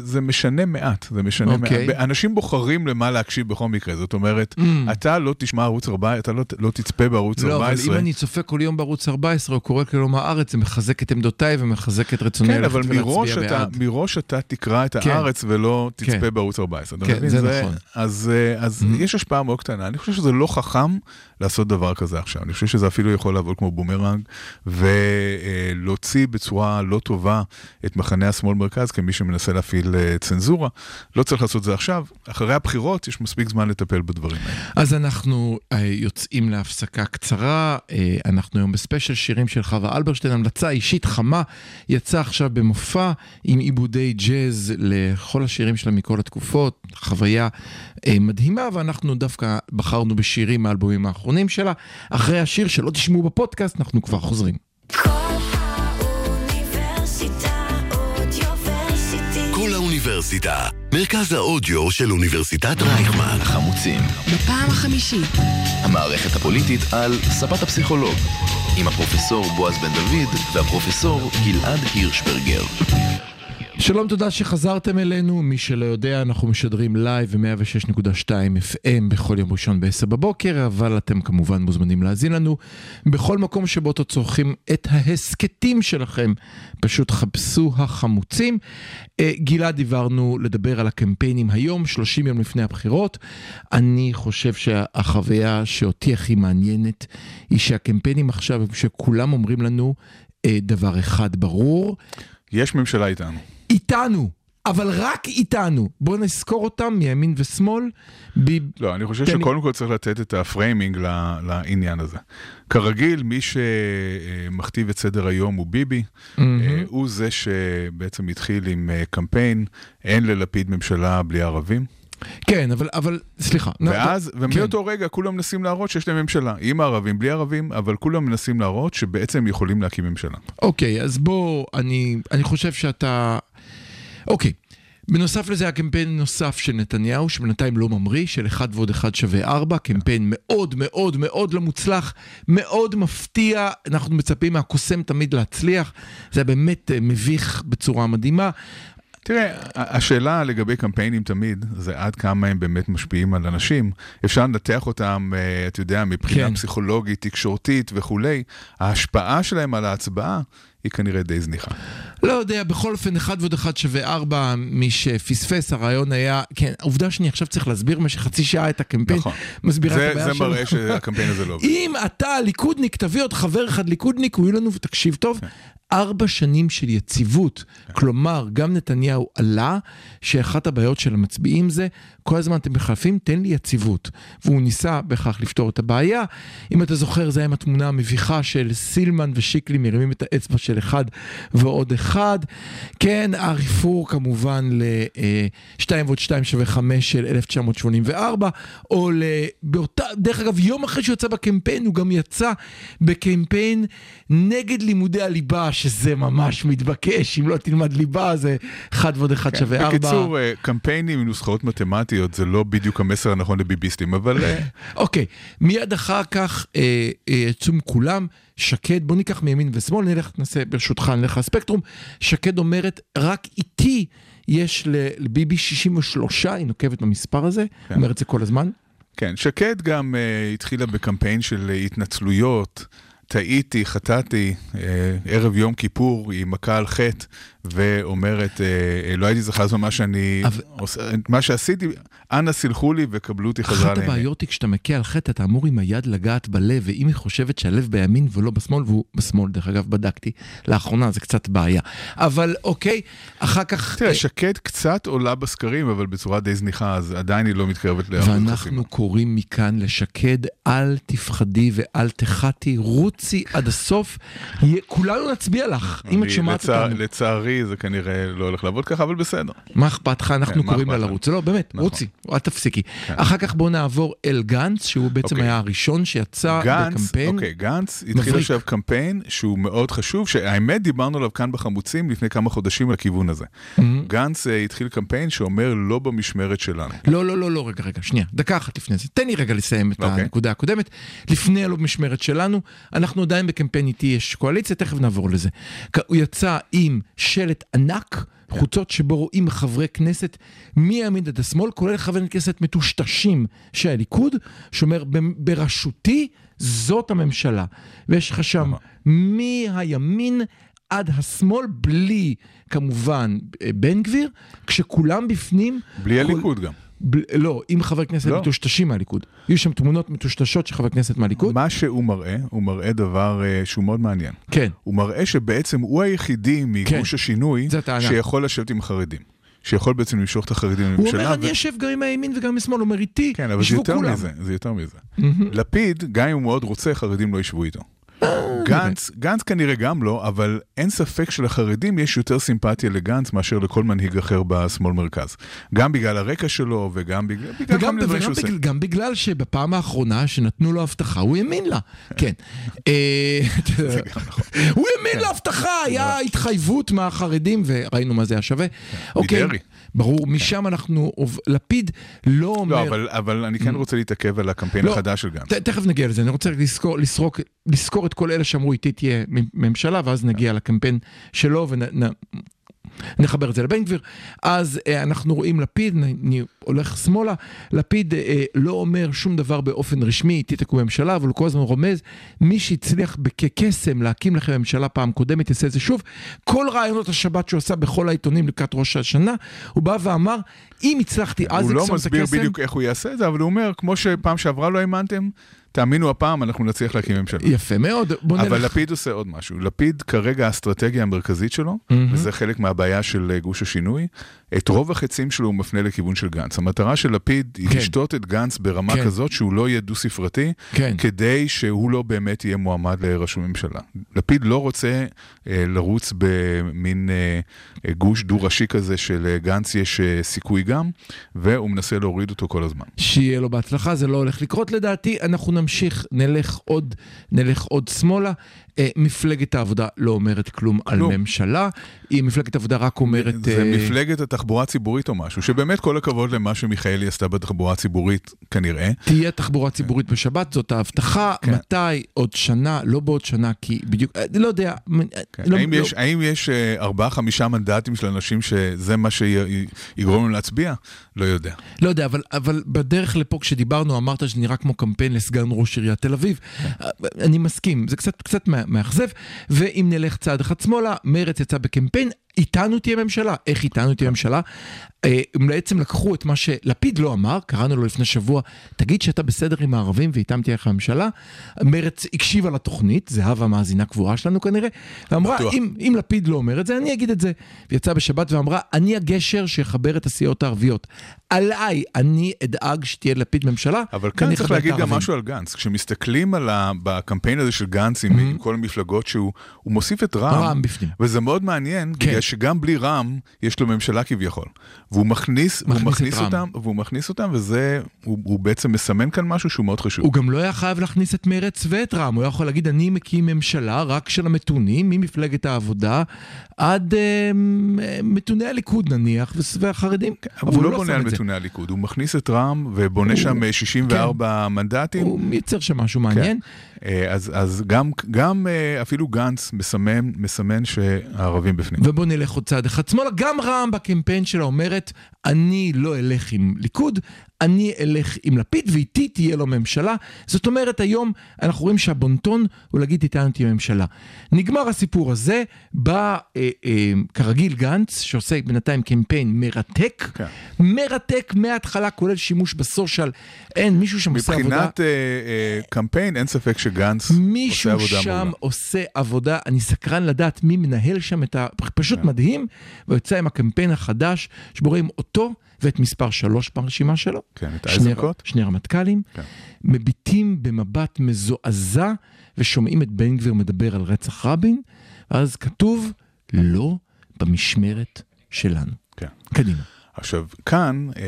זה, משנה מעט, זה משנה אוקיי. מעט. אנשים בוחרים למה להקשיב בכל מקרה, זאת אומרת, Mm. אתה לא תשמע ערוץ 14, אתה לא, לא תצפה בערוץ לא, אבל 14. אם אני צופה כל יום בערוץ 14 או קורא כל יום הארץ, זה מחזק את עמדותיי ומחזק את רצוני כן, ללכת אבל ולהצביע בעד. מראש אתה תקרא את כן. הארץ ולא תצפה כן. בערוץ 14. אתה כן, מבין? זה נכון. אז, אה, אז Mhm. יש השפעה מאוד קטנה. אני חושב שזה לא חכם לעשות דבר כזה עכשיו. אני חושב שזה אפילו יכול לעבוד כמו בומרנג, ולהציג בצורה לא טובה את מחנה השמאל-מרכז כמי שמנסה להפעיל אה, צנזורה. לא צריך לעשות זה עכשיו. אחרי הבחירות יש מספיק זמן לטפל בדברים האלה. אז אנחנו אה, יוצאים להפסקה קצרה, אנחנו היום בספיישל שירים של חווה אלברשטיין, המלצה אישית חמה, יצא עכשיו במופע עם עיבודי ג'אז לכל השירים שלה מכל התקופות, חוויה אה, מדהימה, ואנחנו דווקא בחרנו בשירים מהאלבומים האחרונים שלה. אחרי השיר שלא תשמעו בפודקאסט, אנחנו כבר חוזרים. קול האוניברסיטה מרכז האודיו של אוניברסיטת רייכמן. החמוצים, בפעם החמישית. המערכת הפוליטית על ספת הפסיכולוג, עם הפרופסור בועז בן דוד והפרופסור גלעד הירשברגר. שלום, תודה שחזרתם אלינו. מי שלא יודע, אנחנו משדרים live ב-106.2 FM בכל יום ראשון ב-10 בבוקר, אבל אתם כמובן מוזמנים להאזין לנו בכל מקום שבו אתם צורכים את ההסכתים שלכם. פשוט חפשו החמוצים. אה, גלעד, דיברנו לדבר על הקמפיינים היום, 30 יום לפני הבחירות. אני חושב שהחוויה שאותי הכי מעניינת היא שהקמפיינים עכשיו, שכולם אומרים לנו אה, דבר אחד ברור, יש ממשלה איתנו. איתנו, אבל רק איתנו. בואו נזכור אותם מימין ושמאל. ב... לא, אני חושב תן לי- שקודם כל צריך לתת את ה framing לעניין הזה. כרגיל, מי שמכתיב את סדר היום הוא ביבי. אה, הוא זה שבעצם התחיל עם אה, קמפיין, אין ללפיד ממשלה בלי ערבים. כן, אבל, אבל, סליחה. ואז, כן. ומאותו רגע כולם מנסים להראות שיש להם ממשלה, עם הערבים, בלי ערבים, אבל כולם מנסים להראות שבעצם יכולים להקים ממשלה. אוקיי, אז בוא, אני, אני חושב שאתה... אוקיי. בנוסף לזה, הקמפיין נוסף של נתניהו, שבינתיים לא ממריא, של אחד ועוד אחד שווה ארבע, קמפיין מאוד מאוד מאוד לא מוצלח, מאוד מפתיע, אנחנו מצפים מהקוסם תמיד להצליח, זה באמת אה, מביך בצורה מדהימה. תראה, השאלה לגבי קמפיינים תמיד, זה עד כמה הם באמת משפיעים על אנשים. אפשר לנתח אותם, אה, אתה יודע, מבחינה כן. פסיכולוגית, תקשורתית וכולי. ההשפעה שלהם על ההצבעה היא כנראה די זניחה. לא יודע, בכל אופן, אחד ועוד אחד שווה ארבע, מי שפספס, הרעיון היה, כן, העובדה שאני עכשיו צריך להסביר במשך חצי שעה את הקמפיין, נכון. מסבירה את זה, הבעיה זה שלו. מראה שהקמפיין הזה לא עובד. אם אתה ליכודניק, תביא עוד חבר אחד ליכודניק, הוא יהיה לנו, ותקשיב טוב, ארבע שנים של יציבות. כלומר, גם נתניהו עלה, שאחת הבעיות של המצביעים זה, כל הזמן אתם מחלפים, תן לי יציבות. והוא ניסה בכך לפתור את הבעיה. אם אתה זוכר, זה היה עם התמונה המביכה של סילמן ושיקלי מרימים את האצבע של אחד ועוד אחד. כן, הריפור כמובן ל-2 ועוד 2 שווה 5 של 1984, או ל... באותה, דרך אגב, יום אחרי שהוא יצא בקמפיין, הוא גם יצא בקמפיין נגד לימודי הליבה, שזה ממש מתבקש, אם לא תלמד ליבה זה 1 ועוד 1 שווה 4. בקיצור, אה, קמפיינים עם נוסחאות מתמטיות זה לא בדיוק המסר הנכון לביביסטים, אבל אה, [laughs] אוקיי, מיד אחר כך אה, אה, יצאו כולם, שקד, בוא ניקח מימין ושמאל, נלך, נעשה ברשותך, נלך לספקטרום. שקד אומרת, רק איתי יש לביבי 63, היא נוקבת במספר הזה, כן. אומרת זה כל הזמן. כן, שקד גם uh, התחילה בקמפיין של התנצלויות, טעיתי, חטאתי, uh, ערב יום כיפור, היא מכה על חטא, ואומרת, uh, לא הייתי זכה לעשות מה שאני, עושה, מה שעשיתי, אנא סלחו לי וקבלו אותי חזרה אחת לעיני. הבעיות היא כשאתה מכה על חטא, אתה אמור עם היד לגעת בלב, ואם היא חושבת שהלב בימין ולא בשמאל, והוא בשמאל, דרך אגב, בדקתי, לאחרונה זה קצת בעיה. אבל אוקיי, אחר כך... תראה, אה, שקד קצת עולה בסקרים, אבל בצורה די זניחה, אז עדיין היא לא מתקרבת לאחוז חסימה. ואנחנו קוראים מכאן לשקד, אל תפחדי ואל תחתי, רוצי עד הסוף, כולנו נצביע לך, אם את שומעת אותנו. לצערי זה כנראה לא הולך לעבוד ככה, אבל בסדר. מה אכפת לך? אנחנו כן, קוראים לה? לרוץ. לא, באמת, נכון. רוצי, אל תפסיקי. כן. אחר כך בואו נעבור אל גנץ, שהוא בעצם אוקיי. היה הראשון שיצא בקמפיין. אוקיי, גנץ התחיל. עכשיו קמפיין שהוא מאוד חשוב, שהאמת דיברנו עליו כאן בחמוצים לפני כמה חודשים לכיוון הזה. גנץ אה, התחיל קמפיין שאומר לא במשמרת שלנו. לא, לא, לא, לא, רגע, רגע, שנייה, דקה אחת לפני זה. תן לי רגע לסיים את אוקיי. הנקודה הקודמת. לפני הלא במשמרת שלנו, אנחנו עדיין בקמפיין איתי יש קואליציה, תכף נעבור לזה. הוא יצא עם שלט ענק, חוצות שבו רואים חברי כנסת מימין עד השמאל, כולל חברי כנסת מטושטשים של הליכוד, שאומר, "ב- בראשותי זאת הממשלה. ויש לך שם מהימין עד השמאל, בלי כמובן בן גביר, כשכולם בפנים... בלי כל- הליכוד גם. ב... לא, עם חברי כנסת לא. מטושטשים מהליכוד. יהיו שם תמונות מטושטשות של חברי כנסת מהליכוד. מה שהוא מראה, הוא מראה דבר אה, שהוא מאוד מעניין. כן. הוא מראה שבעצם הוא היחידי מגוש כן. השינוי. שיכול לשבת עם החרדים. שיכול בעצם למשוך את החרדים הוא לממשלה. אומר, אני ו- אשב גם עם הימין וגם עם השמאל, הוא אומר, איתי, כן, אבל זה יותר כולם. מזה, זה יותר מזה. מהמם. לפיד, גם אם הוא מאוד רוצה, חרדים לא ישבו איתו. גנץ, גנץ כנראה גם לא, אבל אין ספק שלחרדים יש יותר סימפתיה לגנץ מאשר לכל מנהיג אחר בשמאל מרכז. גם בגלל הרקע שלו וגם בגלל, כל וגם, מיני דברים וגם, שהוא עושה. בגלל, גם בגלל שבפעם האחרונה שנתנו לו הבטחה, הוא האמין לה. כן. אה, הוא האמין להבטחה, היה התחייבות מהחרדים, וראינו מה זה היה שווה. אוקיי, מדרעי. ברור, משם אנחנו, לפיד לא אומר... לא, אבל, אבל אני כן רוצה להתעכב על הקמפיין לא, החדש של גנץ. ת, תכף נגיע לזה, אני רוצה לזכור, לסרוק, לזכור את כל אלה שאמרו איתי תהיה ממשלה, ואז נגיע לקמפיין שלו ונחבר את זה לבן גביר. אז אה, אנחנו רואים לפיד, אני הולך שמאלה, לפיד אה, לא אומר שום דבר באופן רשמי, תקום ממשלה, אבל הוא כל הזמן רומז, מי שהצליח כקסם להקים לכם ממשלה פעם קודמת, יעשה את זה שוב. כל רעיונות השבת שהוא עשה בכל העיתונים לקראת ראש השנה, הוא בא ואמר, אם הצלחתי אז הוא לא לקסום את מסביר הקסם, בדיוק איך הוא יעשה את זה, אבל הוא אומר, כמו שפעם שעברה לא האמנתם, תאמינו הפעם, אנחנו נצליח להקים ממשלה. יפה מאוד, בוא נלך. אבל לפיד עושה עוד משהו. לפיד כרגע האסטרטגיה המרכזית שלו, מהמם. וזה חלק מהבעיה של אה, גוש השינוי, את רוב החצים שלו הוא מפנה לכיוון של גנץ. המטרה של לפיד היא כן. לשתות את גנץ ברמה כן. כזאת שהוא לא יהיה דו-ספרתי, כן. כדי שהוא לא באמת יהיה מועמד לראשות ממשלה. לפיד לא רוצה אה, לרוץ במין אה, אה, גוש דו-ראשי כזה של אה, יש אה, סיכוי גם, והוא מנסה להוריד אותו כל הזמן. שיהיה לו בהצלחה, זה לא הולך לקרות לדעתי, אנחנו נמשיך, נלך עוד, נלך עוד שמאלה. אה, מפלגת העבודה לא אומרת כלום. על ממשלה, היא מפלגת העבודה רק אומרת... זה אה, מפלגת התחבורה הציבורית או משהו, שבאמת כל הכבוד למה שמיכאלי עשתה בתחבורה הציבורית, כנראה. תהיה תחבורה ציבורית בשבת, זאת ההבטחה, כן. מתי, עוד שנה, לא בעוד שנה, כי בדיוק, אה, לא יודע. כן. לא- האם, לא- יש, האם יש ארבעה, חמישה מנדטים של אנשים שזה מה שיגרום להם להצביע? לא יודע. לא יודע, אבל, אבל בדרך לפה כשדיברנו אמרת שזה נראה כמו קמפיין לסגן ראש עיריית תל אביב. אני מסכים, זה קצת, קצת מא- מאכזב. ואם נלך צעד אחד שמאלה, מרצ יצא בקמפיין. איתנו תהיה ממשלה. איך איתנו תהיה ממשלה? אה, הם בעצם לקחו את מה שלפיד לא אמר, קראנו לו לפני שבוע, תגיד שאתה בסדר עם הערבים ואיתם תהיה לך ממשלה. מרץ הקשיבה לתוכנית, זהבה מאזינה קבועה שלנו כנראה, ואמרה. אם, אם לפיד לא אומר את זה, אני אגיד את זה. ויצאה בשבת ואמרה, אני הגשר שיחבר את הסיעות הערביות. עליי, אני אדאג שתהיה לפיד ממשלה. אבל כאן צריך להגיד גם הערבים." משהו על גנץ. כשמסתכלים על ה... בקמפיין הזה של גנץ עם, עם כל המפלגות שהוא, הוא מוסיף את רע"מ. רע"מ בפנים. וזה מאוד מעניין, כן. בגלל שגם בלי רע"מ יש לו ממשלה כביכול. והוא מכניס, מכניס והוא את מכניס רע"מ. אותם, והוא מכניס אותם, וזה, הוא, הוא בעצם מסמן כאן משהו שהוא מאוד חשוב. הוא גם לא היה חייב להכניס את מרץ ואת רע"מ, הוא היה יכול להגיד, אני מקים ממשלה רק של המתונים, ממפלגת העבודה עד אה, מתוני הליכוד נניח, והחרדים. אבל הוא לא עשה בונה על את זה. מתוני הליכוד, הוא מכניס את רע"מ ובונה שם אה, 64 מנדטים. הוא מייצר שם משהו מעניין. אה, אז, אז גם, גם אה, אפילו גנץ מסמן, מסמן שהערבים בפנים. ובוא נלך עוד צעד אחד שמאלה, גם רע"מ בקמפיין שלה אומרת, אני לא אלך עם ליכוד, אני אלך עם לפיד ואיתי תהיה לו ממשלה. זאת אומרת, היום אנחנו רואים שהבונטון הוא להגיד איתנו תהיה ממשלה. נגמר הסיפור הזה, בא אה, אה, כרגיל גנץ, שעושה בינתיים קמפיין מרתק, כן. מרתק מההתחלה, כולל שימוש בסושיאל. אין, מישהו שם עושה עבודה. מבחינת אה, אה, קמפיין, אין ספק שגנץ מישהו עושה עבודה שם מעולה. עושה עבודה, אני סקרן לדעת מי מנהל שם את ה... פשוט כן. מדהים, ויוצא עם הקמפיין החדש, שבו רואים אותו ואת מספר שלוש ברשימה שלו. כן, את איזנקוט. שני רמטכ"לים, כן. מביטים במבט מזועזע, ושומעים את בן גביר מדבר על רצח רבין, ואז כתוב, לא במשמרת שלנו. כן. קדימה. עכשיו, כאן אה,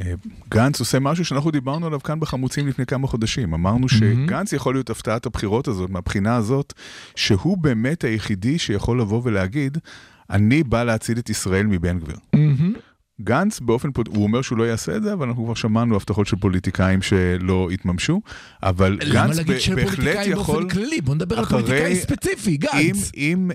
אה, גנץ עושה משהו שאנחנו דיברנו עליו כאן בחמוצים לפני כמה חודשים. אמרנו שגנץ יכול להיות הפתעת הבחירות הזאת, מהבחינה הזאת, שהוא באמת היחידי שיכול לבוא ולהגיד, אני בא להציל את ישראל מבן גביר. גנץ באופן, פוט- הוא אומר שהוא לא יעשה את זה, אבל אנחנו כבר שמענו הבטחות של פוליטיקאים שלא התממשו, אבל למה גנץ להגיד ב- של בהחלט פוליטיקאים יכול... באופן כללי? בוא נדבר על פוליטיקאי ספציפי, אם, גנץ. אם,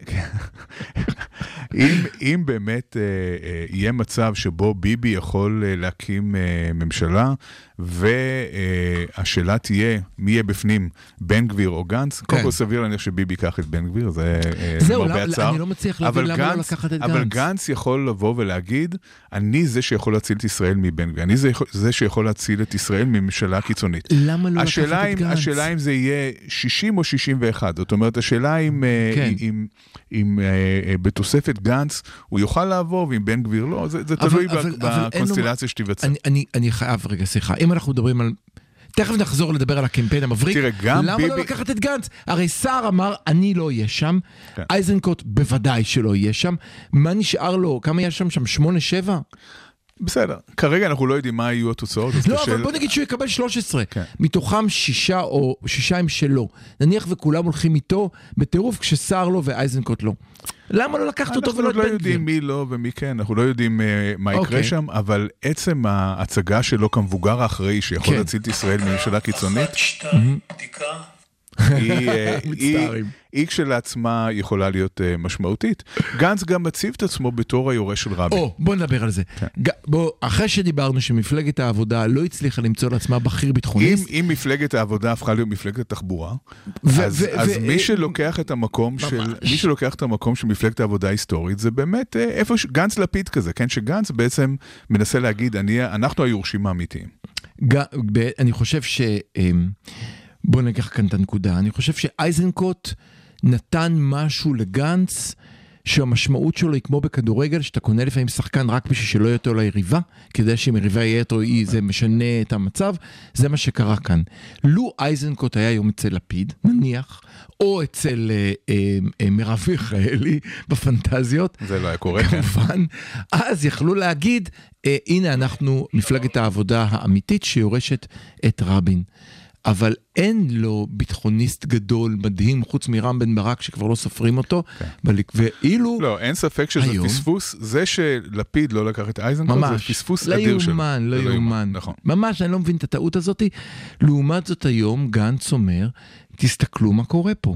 אם, אם באמת אה, אה, יהיה מצב שבו ביבי יכול אה, להקים אה, ממשלה, והשאלה תהיה מי יהיה בפנים, בן גביר או גנץ, קודם כן. כל סביר להניח שביבי ייקח את בן גביר, זה אה, למרבה למה- הצער. אני לא מצליח להבין למה לא גנץ- לקחת את אבל גנץ. גנץ יכול לבוא ולהגיד, אני זה שיכול להציל את ישראל מבן גביר, אני זה, זה שיכול להציל את ישראל מממשלה קיצונית. למה לא לקחת את אם, גנץ? השאלה אם זה יהיה 60 או 61, זאת אומרת, השאלה אם, אה, כן. אם, אם אה, אה, בתוספת גנץ הוא יוכל לעבור ואם בן גביר לא, זה, זה אבל- תלוי אבל- בקונסטלציה שתיווצר. אני, אני, אני חייב, רגע, סליחה, אם אנחנו מדברים על... תכף נחזור לדבר על הקמפיין המבריק. תראה, גם למה ביבי- לא לקחת את גנץ? הרי סער אמר, אני לא אהיה שם, כן. איזנקוט בוודאי שלא יהיה שם. מה נשאר לו? כמה יש שם? שם שמונה, שבע? בסדר, כרגע אנחנו לא יודעים מה יהיו התוצאות, לא, אבל בוא נגיד שהוא יקבל 13. כן. מתוכם שישה או שישה הם שלו. נניח וכולם הולכים איתו בטירוף כשסער לא ואיזנקוט לא. למה לא לקחת אותו אנחנו ולא את לא בן גביר? יודעים מי לא ומי כן, אנחנו לא יודעים אה, מה יקרה אוקיי. שם, אבל עצם ההצגה שלו כמבוגר האחראי שייכול כן. להציל את ישראל מממשלה קיצונית, שתיים, בדיקה. היא, אה, [laughs] היא. היא כשלעצמה יכולה להיות אה, משמעותית. גנץ גם מציב את עצמו בתור היורש של רבין. או, בוא נדבר על זה. כן. ג- בוא, אחרי שדיברנו שמפלגת העבודה לא הצליחה למצוא לעצמה בכיר אם, ביטחוניסט, אם מפלגת העבודה הפכה להיות מפלגת התחבורה, ו- אז, ו- אז ו- מי שלוקח את המקום של, ממש. מי שלוקח את המקום של מפלגת העבודה ההיסטורית, זה באמת אה, איפה, ש- גנץ לפיד כזה, כן? שגנץ בעצם מנסה להגיד, אני, אנחנו היורשים האמיתיים. ג- ב- אני חושב ש... אמ, בוא ניקח כאן את הנקודה. אני חושב שאייזנקוט נתן משהו לגנץ. שהמשמעות שלו היא כמו בכדורגל, שאתה קונה לפעמים שחקן רק בשביל שלא יהיה אותו ליריבה, כדי שאם יריבה יהיה אותו היא, זה משנה את המצב, זה מה שקרה כאן. לו אייזנקוט היה היום אצל לפיד, נניח, או אצל אה, אה, אה, מרב מיכאלי [laughs] בפנטזיות, זה לא היה קורה, כן. כמובן, אז יכלו להגיד, אה, הנה אנחנו מפלגת העבודה האמיתית שיורשת את רבין. אבל אין לו ביטחוניסט גדול, מדהים, חוץ מרם בן ברק, שכבר לא סופרים אותו, בליק- ואילו... לא, אין ספק שזה היום- פספוס, זה שלפיד לא לקח את איזנקוט, זה ממש, פספוס לא אדיר שלו. יאומן, לא זה יאומן. נכון. ממש, אני לא מבין את הטעות הזאת. לעומת זאת היום, גנץ אומר, תסתכלו מה קורה פה.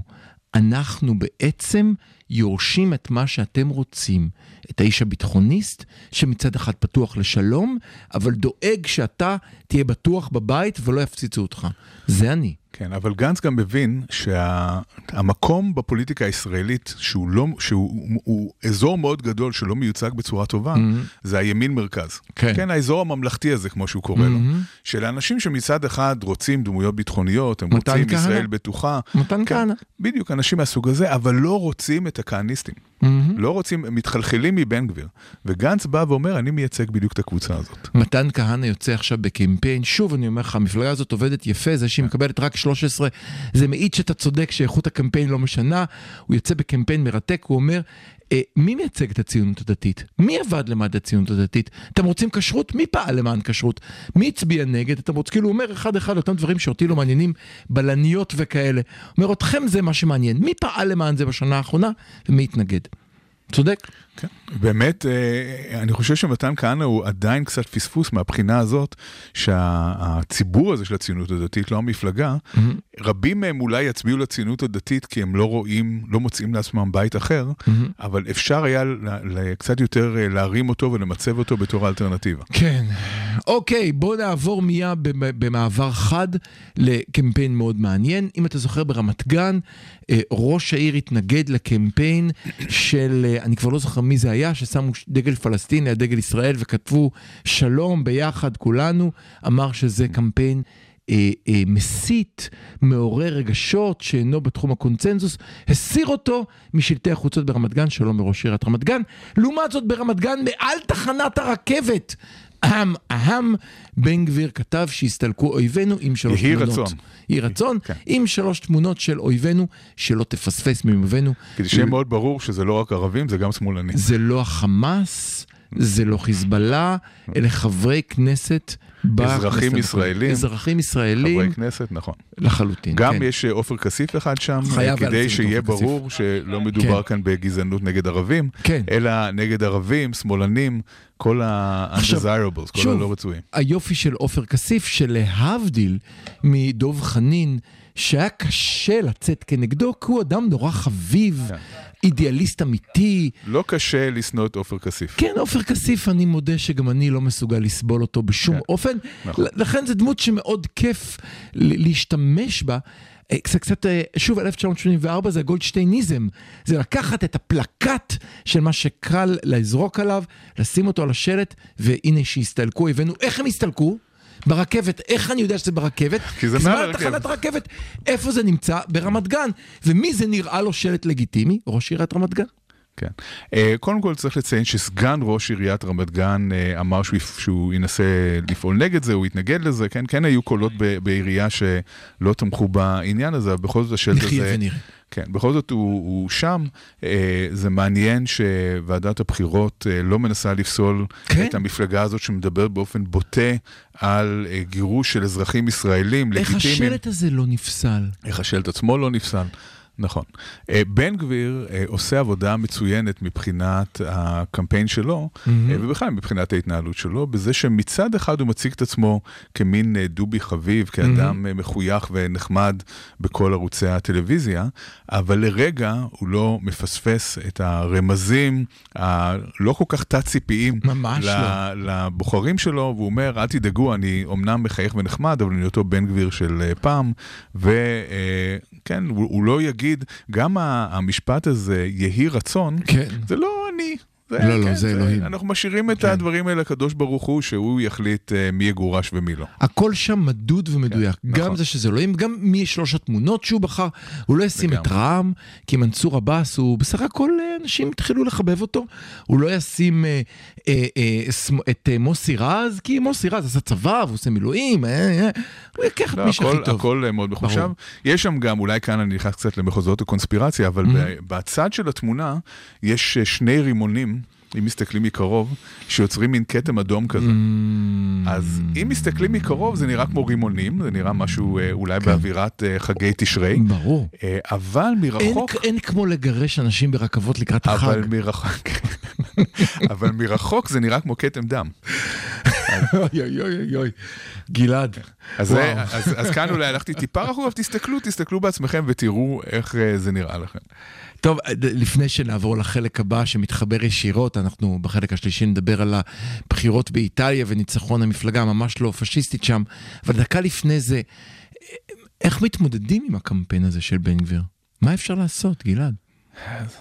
אנחנו בעצם יורשים את מה שאתם רוצים. את האיש הביטחוניסט, שמצד אחד פתוח לשלום, אבל דואג שאתה תהיה בטוח בבית ולא יפציצו אותך. זה אני. כן, אבל גנץ גם מבין שהמקום בפוליטיקה הישראלית, שהוא, לא, שהוא הוא, אזור מאוד גדול שלא מיוצג בצורה טובה, Mm-hmm. זה הימין מרכז. כן. כן, האזור הממלכתי הזה, כמו שהוא קורא לו. Mm-hmm. של אנשים שמצד אחד רוצים דמויות ביטחוניות, הם רוצים כהנא. ישראל בטוחה. מתן כן, כהנא. בדיוק, אנשים מהסוג הזה, אבל לא רוצים את הכהניסטים. מהמם. לא רוצים, הם מתחלחלים מבן גביר. וגנץ בא ואומר, אני מייצג בדיוק את הקבוצה הזאת. מתן כהנא יוצא עכשיו בקמפיין, שוב אני אומר לך, המפלגה הזאת עובדת יפה, זה שהיא מקבלת רק 13, זה מעיד שאתה צודק שאיכות הקמפיין לא משנה, הוא יוצא בקמפיין מרתק, הוא אומר, מי מייצג את הציונות הדתית? מי עבד למען הציונות הדתית? אתם רוצים כשרות? מי פעל למען כשרות? מי הצביע נגד? אתם רוצים, כאילו הוא אומר אחד אחד אותם דברים שאותי לא מעניינים, בלניות וכאלה. אומר, אתכם זה מה שמעניין, מי פעל למען זה בשנה האחרונה ומי התנגד? צודק? כן. באמת, אה, אני חושב שמתן כהנא הוא עדיין קצת פספוס מהבחינה הזאת, שהציבור הזה של הציונות הדתית, לא המפלגה, רבים מהם אולי יצביעו לציונות הדתית כי הם לא רואים, לא מוצאים לעצמם בית אחר, אבל אפשר היה קצת יותר אה, להרים אותו ולמצב אותו בתור האלטרנטיבה. כן. אוקיי, בוא נעבור מיד במ- במעבר חד לקמפיין מאוד מעניין. אם אתה זוכר ברמת גן, אה, ראש העיר התנגד לקמפיין של, אני כבר לא זוכר מי זה היה, ששמו דגל פלסטין ליד דגל ישראל וכתבו שלום ביחד כולנו, אמר שזה קמפיין. אה, אה, מסית, מעורר רגשות שאינו בתחום הקונצנזוס, הסיר אותו משלטי החוצות ברמת גן, שלום מראש עיריית רמת גן. לעומת זאת ברמת גן, מעל תחנת הרכבת, אהם, אהם, בן גביר כתב שהסתלקו אויבינו עם שלוש יהי תמונות. רצון. יהי רצון, כן. עם שלוש תמונות של אויבינו, שלא תפספס מאויבינו. כדי שיהיה מאוד ברור שזה לא רק ערבים, זה גם שמאלנים. זה לא החמאס, זה לא חיזבאללה, אלה חברי כנסת. אזרחים. ישראלים. אזרחים ישראלים חברי כנסת, נכון. לחלוטין. גם כן. יש אה, עופר כסif אחד שם, חייב כדי שיהיה עופר כסיף. ברור שלא מדובר כאן בגזענות נגד ערבים, כן. אלא נגד ערבים, שמאלנים, כל ה-undesirables, כל הלא רצויים. היופי של עופר כסיף, שלהבדיל מדוב חנין, שהיה קשה לצאת כנגדו, כי הוא אדם נורא חביב, כן. אידיאליסט אמיתי. לא קשה לשנוא את עופר כסיף. כן, עופר כסיף, אני מודה שגם אני לא מסוגל לסבול אותו בשום כן. אופן. נכון. לכן זו דמות שמאוד כיף להשתמש בה. אה, קצת, קצת, אה, שוב, 1984 זה הגולדשטייניזם. זה לקחת את הפלקט של מה שקל לזרוק עליו, לשים אותו על השלט, והנה שהסתלקו, הבאנו, איך הם הסתלקו? ברכבת, איך אני יודע שזה ברכבת? כי זה מעל הרכבת. תחנת הרכבת. איפה זה נמצא? ברמת גן. ומי זה נראה לו שלט לגיטימי? ראש עיריית רמת גן. כן. אה, קודם כל צריך לציין שסגן ראש עיריית רמת גן אה, אמר שהוא, שהוא ינסה לפעול נגד זה, הוא יתנגד לזה, כן? כן היו קולות ב- בעירייה שלא תמכו בעניין הזה, אבל בכל זאת השלט הזה... נחיה ונראה. כן, בכל זאת הוא, הוא שם. אה, זה מעניין שוועדת הבחירות אה, לא מנסה לפסול כן. את המפלגה הזאת שמדברת באופן בוטה על אה, גירוש של אזרחים ישראלים איך לגיטימיים. השלט הזה לא נפסל? איך השלט עצמו לא נפסל. נכון. אה, בן גביר אה, עושה עבודה מצוינת מבחינת הקמפיין שלו, אה, ובכלל מבחינת ההתנהלות שלו, בזה שמצד אחד הוא מציג את עצמו כמין דובי חביב, כאדם אה, מחוייך ונחמד בכל ערוצי הטלוויזיה, אבל לרגע הוא לא מפספס את הרמזים הלא כל כך תת-ציפיים ל- לבוחרים שלו, והוא אומר, אל תדאגו, אני אומנם מחייך ונחמד, אבל אני אותו בן גביר של פעם, וכן, הוא, הוא לא יגיד, גם ה- המשפט הזה, יהי רצון, כן. זה לא אני. זה, לא, לא, זה אלוהים. אנחנו משאירים את כן. הדברים האלה לקדוש ברוך הוא, שהוא יחליט אה, מי יגורש ומי לא. הכל שם מדוד ומדויק. כן, גם נכון. זה שזה אלוהים, גם משלוש התמונות שהוא בחר. הוא לא ישים את. רע"מ, כי מנסור עבאס הוא בסך הכל אה, אנשים התחילו לחבב אותו. הוא לא ישים אה, אה, אה, סמ- את אה, מוסי רז, כי מוסי רז עשה צבא והוא עושה מילואים. אה, אה, הוא ייקח את לא, מי שהכי טוב. הכל אה, מאוד מחושב. יש שם גם, אולי כאן אני נכנס קצת למחוזות הקונספירציה, אבל Mm-hmm. בצד של התמונה יש אה, שני רימונים, אם מסתכלים מקרוב, שיוצרים מין כתם אדום כזה. Mm. אז אם מסתכלים מקרוב זה נראה כמו רימונים, זה נראה משהו אה, אולי כן. באווירת אה, חגי תשרי, ברור. אה, אבל אין, מרחוק... אין כמו לגרש אנשים ברכבות לקראת החג. אבל מרחוק, [laughs] אבל מרחוק זה נראה כמו כתם דם. אוי אוי אוי אוי אוי. גלעד. אז, כאן אולי הלכתי טיפה רחוק, אבל תסתכלו, תסתכלו בעצמכם ותראו איך אה, זה נראה לכם. טוב, לפני שנעבור לחלק הבא שמתחבר ישירות, אנחנו בחלק השלישי נדבר על הבחירות באיטליה וניצחון המפלגה הממש לא פשיסטית שם, אבל דקה לפני זה, איך מתמודדים עם הקמפיין הזה של בן גביר? מה אפשר לעשות, גלעד?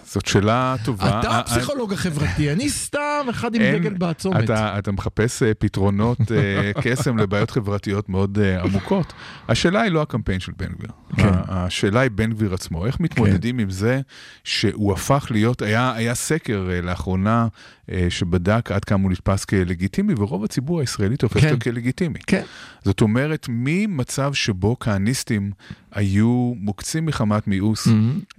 זאת שאלה טובה. אתה אה, הפסיכולוג החברתי, אני סתם אחד עם דגל בעצומת. אתה, אתה מחפש אה, פתרונות אה, [laughs] קסם לבעיות חברתיות מאוד אה, עמוקות. השאלה היא לא הקמפיין של בן גביר. כן. השאלה היא בן גביר עצמו. איך מתמודדים עם זה שהוא הפך להיות, היה, היה סקר אה, לאחרונה אה, שבדק עד כמה הוא נתפס כלגיטימי, ורוב הציבור הישראלי תופס כן. אותו כלגיטימי. כן. זאת אומרת, ממצב שבו כהניסטים היו מוקצים מחמת מיאוס.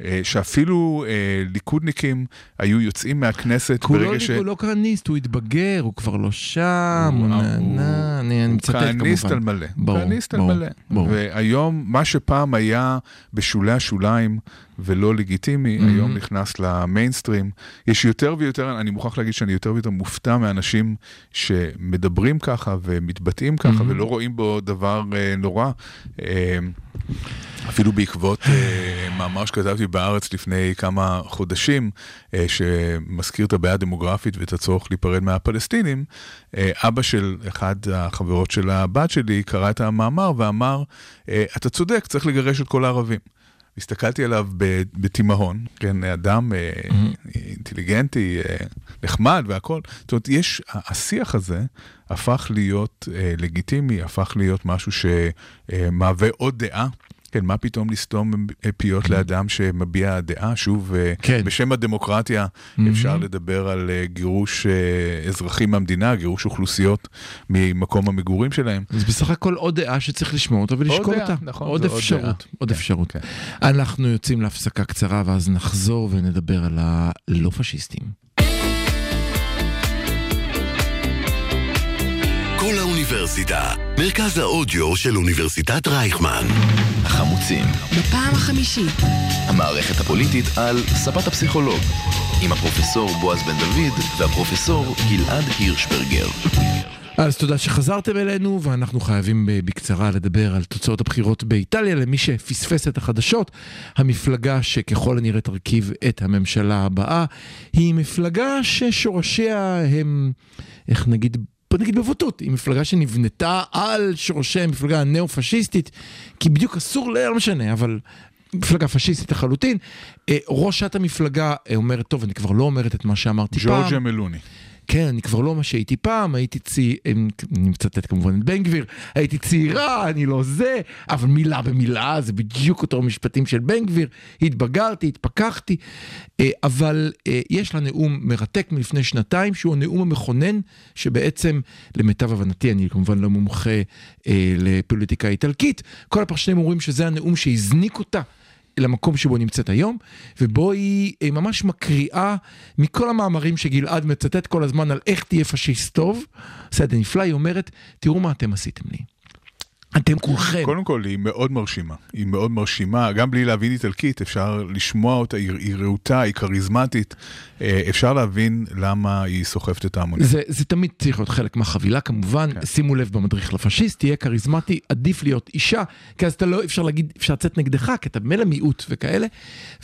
אה, שאפילו אה, ליכודניקים היו יוצאים מהכנסת ברגע ש... הוא לא כהניסט, הוא התבגר, הוא כבר לא שם, הוא- נהנה, אני אני מצטט כמובן. כהניסט על מלא. ברור, כהניסט על ברור, מלא. ברור. והיום, מה שפעם היה בשולי השוליים ולא לגיטימי, Mhm. היום נכנס למיינסטרים. יש יותר ויותר, אני מוכרח להגיד שאני יותר ויותר מופתע מאנשים שמדברים ככה ומתבטאים ככה Mhm. ולא רואים בו דבר אה, נורא. אה, אפילו בעקבות אה, מאמר שכתבתי בארץ לפני כמה חודשים, אה, שמזכיר את הבעיה הדמוגרפית ואת הצורך להיפרד מהפלסטינים, אה, אבא של אחד החברות של הבת שלי קרא את המאמר ואמר, אה, אתה צודק, צריך לגרש את כל הערבים. הסתכלתי עליו בתימהון, כן, אדם אה, אינטליגנטי, אה, נחמד והכל. זאת אומרת, יש, השיח הזה הפך להיות אה, לגיטימי, הפך להיות משהו שמהווה עוד דעה. כן, מה פתאום לסתום פיות לאדם שמביע דעה? שוב, אה, כן. בשם הדמוקרטיה אפשר לדבר על אה, גירוש אה, אזרחים מהמדינה, גירוש אוכלוסיות ממקום המגורים שלהם. זה בסך הכל עוד דעה שצריך לשמוע אותה ולשקול אותה. נכון, עוד עוד אפשרות, דעה. עוד כן, אפשרות. כן. אנחנו יוצאים להפסקה קצרה ואז נחזור ונדבר על הלא פשיסטים. האוניברסיטה, מרכז האודיו של אוניברסיטת רייכמן. החמוצים, בפעם החמישית. המערכת הפוליטית על ספת הפסיכולוג, עם הפרופסור בועז בן דוד והפרופסור גלעד הירשברגר. אז תודה שחזרתם אלינו ואנחנו חייבים ב- בקצרה לדבר על תוצאות הבחירות באיטליה למי שפספס את החדשות. המפלגה שככל הנראה תרכיב את הממשלה הבאה היא מפלגה ששורשיה הם, איך נגיד, נגיד בבוטות, היא מפלגה שנבנתה על שורשי המפלגה הנאו-פשיסטית, כי בדיוק אסור, לא משנה, אבל מפלגה פשיסטית לחלוטין. אה, ראשת המפלגה אה, אומרת, טוב, אני כבר לא אומרת את מה שאמרתי פעם. ג'ורג'ה מלוני. כן, אני כבר לא מה שהייתי פעם, הייתי צעיר, אני מצטט כמובן את בן גביר, הייתי צעירה, אני לא זה, אבל מילה במילה, זה בדיוק אותו משפטים של בן גביר, התבגרתי, התפכחתי, אה, אבל אה, יש לה נאום מרתק מלפני שנתיים, שהוא הנאום המכונן, שבעצם, למיטב הבנתי, אני כמובן לא מומחה אה, לפוליטיקה איטלקית, כל הפרשנים אומרים שזה הנאום שהזניק אותה. למקום שבו נמצאת היום, ובו היא אה, ממש מקריאה מכל המאמרים שגלעד מצטט כל הזמן על איך תהיה פשיסט טוב, בסדר נפלא, היא אומרת, תראו מה אתם עשיתם לי. אתם כולכם. קודם כל, היא מאוד מרשימה. היא מאוד מרשימה, גם בלי להבין איטלקית, אפשר לשמוע אותה, היא, היא רהוטה, היא כריזמטית. אה, אפשר להבין למה היא סוחפת את ההמונים. זה, זה תמיד צריך להיות חלק מהחבילה כמובן, כן. שימו לב במדריך לפשיסט, תהיה כריזמטי, עדיף להיות אישה, כי אז אתה לא, אפשר להגיד, אפשר לצאת נגדך, כי אתה מילא מיעוט וכאלה,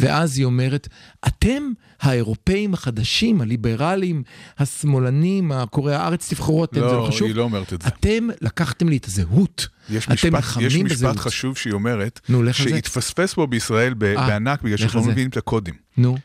ואז היא אומרת, אתם האירופאים החדשים, הליברלים, השמאלנים, הקוראי הארץ, תבחרו אתם, זה לא לא, חשוב. היא לא אומרת את זה. אתם לקחתם לי את הזהות. יש אתם משפט, יש משפט. חשוב שהיא אומרת, נו. שהתפספס פה בישראל אה, בענק, בגלל שאנחנו לא. מבינים את הקודים. נו.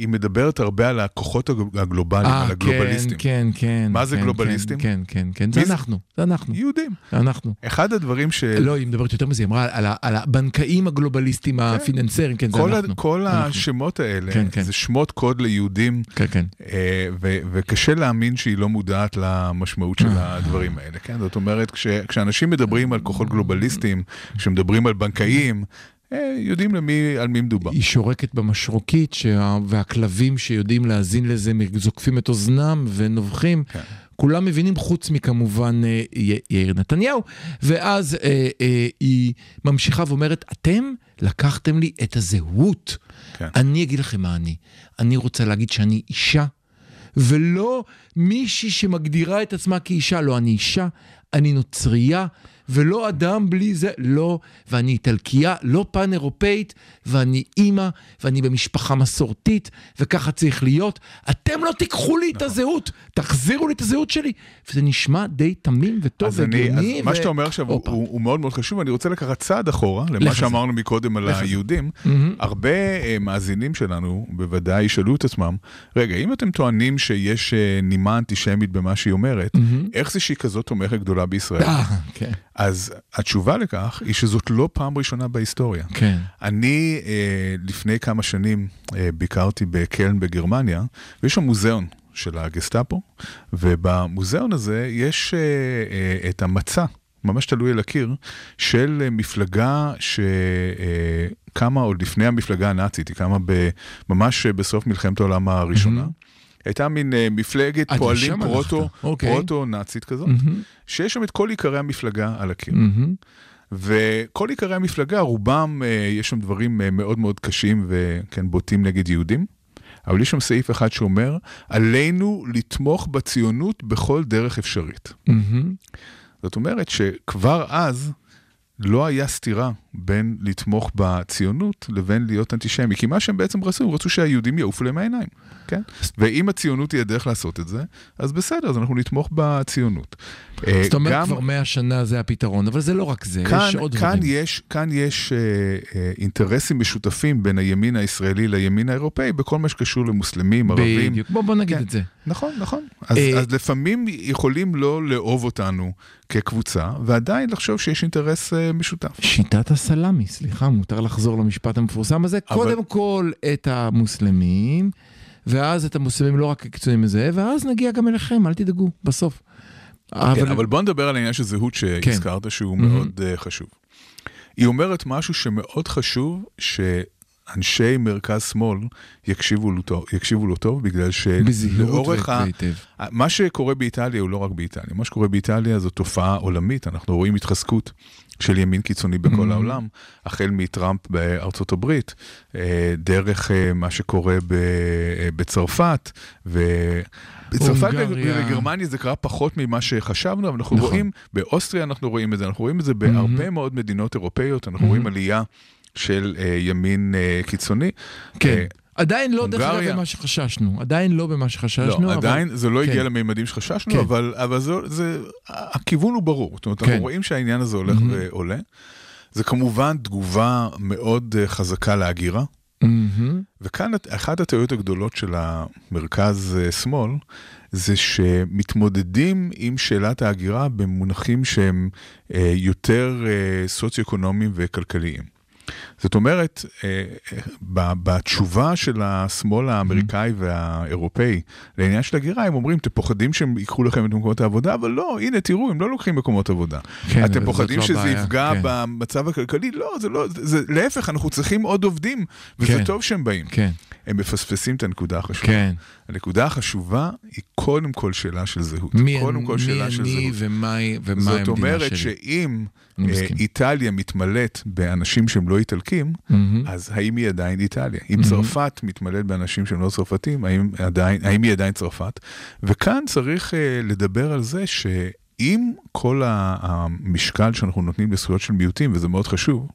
היא מדברת הרבה על הכוחות הגל- הגלובליים, אה, על הגלובליסטים. כן, כן, כן. מה זה כן, גלובליסטים? כן, כן, כן, זה מי זה? אנחנו, זה אנחנו, יהודים. אנחנו. אחד הדברים ש... לא, היא מדברת יותר מזה, היא אמרה על על הבנקאים הגלובליסטים הפיננסרים, כן, זה אנחנו. כל אנחנו. השמות האלה, כן, כן. זה שמות קוד ליהודים, כן, כן. אה, ו- וקשה להאמין שהיא לא מודעת למשמעות של הדברים האלה, כן? זאת אומרת, כש- כשאנשים מדברים על כוחות גלובליסטים, כשמדברים על בנקאים, אה, יודעים למי, על מי מדובר. היא שורקת במשרוקית, שה... והכלבים שיודעים להאזין לזה זוקפים את אוזנם ונובחים. כן. כולם מבינים חוץ מכמובן אה, י- יאיר נתניהו, ואז אה, אה, היא ממשיכה ואומרת, אתם לקחתם לי את הזהות. כן. אני אגיד לכם מה אני. אני רוצה להגיד שאני אישה, ולא מישהי שמגדירה את עצמה כאישה. לא, אני אישה, אני נוצרייה ולא אדם בלי זה, לא, ואני איטלקייה, לא פן אירופאית, ואני אימא, ואני במשפחה מסורתית, וככה צריך להיות. אתם לא תיקחו לי את הזהות, תחזירו לי את הזהות שלי. וזה נשמע די תמים וטוב אני, אז והגיוני. מה שאתה אומר עכשיו הוא. הוא, הוא מאוד מאוד חשוב, אני רוצה לקחת צעד אחורה למה. שאמרנו מקודם על. היהודים. הרבה אה, מאזינים שלנו בוודאי ישאלו את עצמם, רגע, אם אתם טוענים שיש אה, נימה אנטישמית במה שהיא אומרת. איך זה שהיא כזאת תומכת גדולה בישראל? אה, אז התשובה לכך היא שזאת לא פעם ראשונה בהיסטוריה. כן. אני אה, לפני כמה שנים אה, ביקרתי בקלן בגרמניה, ויש שם מוזיאון של הגסטאפו, ובמוזיאון הזה יש אה, אה, את המצע, ממש תלוי על הקיר, של אה, מפלגה שקמה עוד לפני המפלגה הנאצית, היא קמה ב, ממש אה, בסוף מלחמת העולם הראשונה. מהמם. הייתה מין אה, מפלגת פועלים הלכת. פרוטו, אוקיי. פרוטו-נאצית כזאת, מהמם. שיש שם את כל עיקרי המפלגה על הקיר. מהמם. וכל עיקרי המפלגה, רובם, אה, יש שם דברים אה, מאוד מאוד קשים וכן בוטים נגד יהודים. אבל יש שם סעיף אחד שאומר, עלינו לתמוך בציונות בכל דרך אפשרית. מהמם. זאת אומרת שכבר אז לא היה סתירה בין לתמוך בציונות לבין להיות אנטישמי. כי מה שהם בעצם רצו, הם רצו שהיהודים יעופו להם מהעיניים, כן? ואם הציונות היא הדרך לעשות את זה, אז בסדר, אז אנחנו נתמוך בציונות. אה, זאת אומרת, גם- כבר מאה שנה זה הפתרון, אבל זה לא רק זה, כאן, יש עוד כאן דברים. יש, כאן יש אה, אה, אינטרסים משותפים בין הימין הישראלי לימין האירופאי בכל מה שקשור למוסלמים, ערבים. בדיוק, בוא בוא נגיד כן. את זה. נכון, נכון. אז, אה, אז לפעמים יכולים לא לאהוב אותנו כקבוצה, ועדיין לחשוב שיש אינטרס אה, משותף. שיטת הסלאמי, סליחה, מותר לחזור למשפט המפורסם הזה. אבל- קודם כל את המוסלמים, ואז את המוסלמים לא רק קיצונים מזה, ואז נגיע גם אליכם, אל תדאגו, בסוף. כן, אבל בוא נדבר על העניין של זהות שהזכרת, שהוא מהמם. מאוד אה, חשוב. היא אומרת משהו שמאוד חשוב, שאנשי מרכז-שמאל יקשיבו לו טוב, יקשיבו לו טוב, בגלל שלאורך ה... מה שקורה באיטליה הוא לא רק באיטליה, מה שקורה באיטליה זו תופעה עולמית, אנחנו רואים התחזקות של ימין קיצוני בכל Mhm. העולם, החל מטראמפ בארצות הברית, אה, דרך אה, מה שקורה אה, בצרפת, ו... בצרפת. ובגרמניה זה קרה פחות ממה שחשבנו, אבל אנחנו נכון. רואים, באוסטריה אנחנו רואים את זה, אנחנו רואים את זה בהרבה מאוד מדינות אירופאיות, אנחנו רואים Mhm. עלייה של אה, ימין אה, קיצוני. כן. עדיין לא, דרך אגב. במה שחששנו. עדיין לא במה שחששנו, לא, אבל... עדיין זה לא הגיע כן. לממדים שחששנו, כן. אבל, אבל זה, זה, הכיוון הוא ברור. זאת אומרת, כן. אנחנו רואים שהעניין הזה הולך מהמם. ועולה. זה כמובן תגובה מאוד אה, חזקה להגירה, מהמם. וכאן אחת הטעויות הגדולות של המרכז-שמאל, זה שמתמודדים עם שאלת ההגירה במונחים שהם אה, יותר אה, סוציו-אקונומיים וכלכליים. זאת אומרת, אה, אה, בתשובה של השמאל האמריקאי והאירופאי לעניין של הגירה, הם אומרים, אתם פוחדים שהם ייקחו לכם את מקומות העבודה, אבל לא, הנה, תראו, הם לא לוקחים מקומות עבודה. כן, אתם זאת פוחדים לא שזה הבעיה, יפגע כן. במצב הכלכלי? לא, זה לא, זה, זה להפך, אנחנו צריכים עוד עובדים, וזה כן. טוב שהם באים. כן, הם מפספסים את הנקודה החשובה. כן. הנקודה החשובה היא קודם כל שאלה של זהות. מי קודם כל אני שאלה של אני זהות. ומה ומה זאת המדינה אומרת שלי. שאם אני אה, מסכים. איטליה מתמלאת באנשים שהם לא איטלקים, מהמם. אז האם היא עדיין איטליה? אם Mhm. צרפת מתמלאת באנשים שהם לא צרפתים, האם, עדיין, האם היא עדיין צרפת? וכאן צריך uh, לדבר על זה שאם כל המשקל שאנחנו נותנים לזכויות של מיעוטים, וזה מאוד חשוב,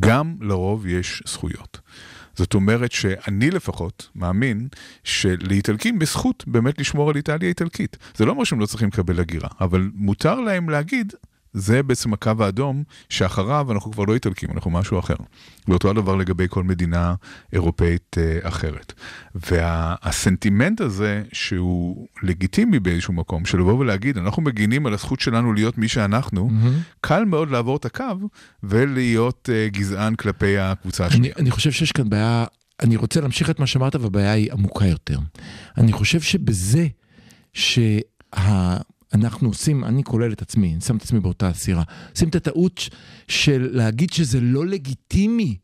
גם לרוב יש זכויות. זאת אומרת שאני לפחות מאמין שלאיטלקים בזכות באמת לשמור על איטליה איטלקית. זה לא אומר שהם לא צריכים לקבל הגירה, אבל מותר להם להגיד, זה בעצם הקו האדום שאחריו אנחנו כבר לא איטלקים, אנחנו משהו אחר. ואותו הדבר לגבי כל מדינה אירופאית אה, אחרת. והסנטימנט הזה, שהוא לגיטימי באיזשהו מקום, של לבוא ולהגיד, אנחנו מגינים על הזכות שלנו להיות מי שאנחנו, מהמם. קל מאוד לעבור את הקו ולהיות uh, גזען כלפי הקבוצה אני, השנייה. אני חושב שיש כאן בעיה, אני רוצה להמשיך את מה שאמרת, והבעיה היא עמוקה יותר. אני חושב שבזה שאנחנו עושים, אני כולל את עצמי, אני שם את עצמי באותה הסירה, עושים את הטעות של להגיד שזה לא לגיטימי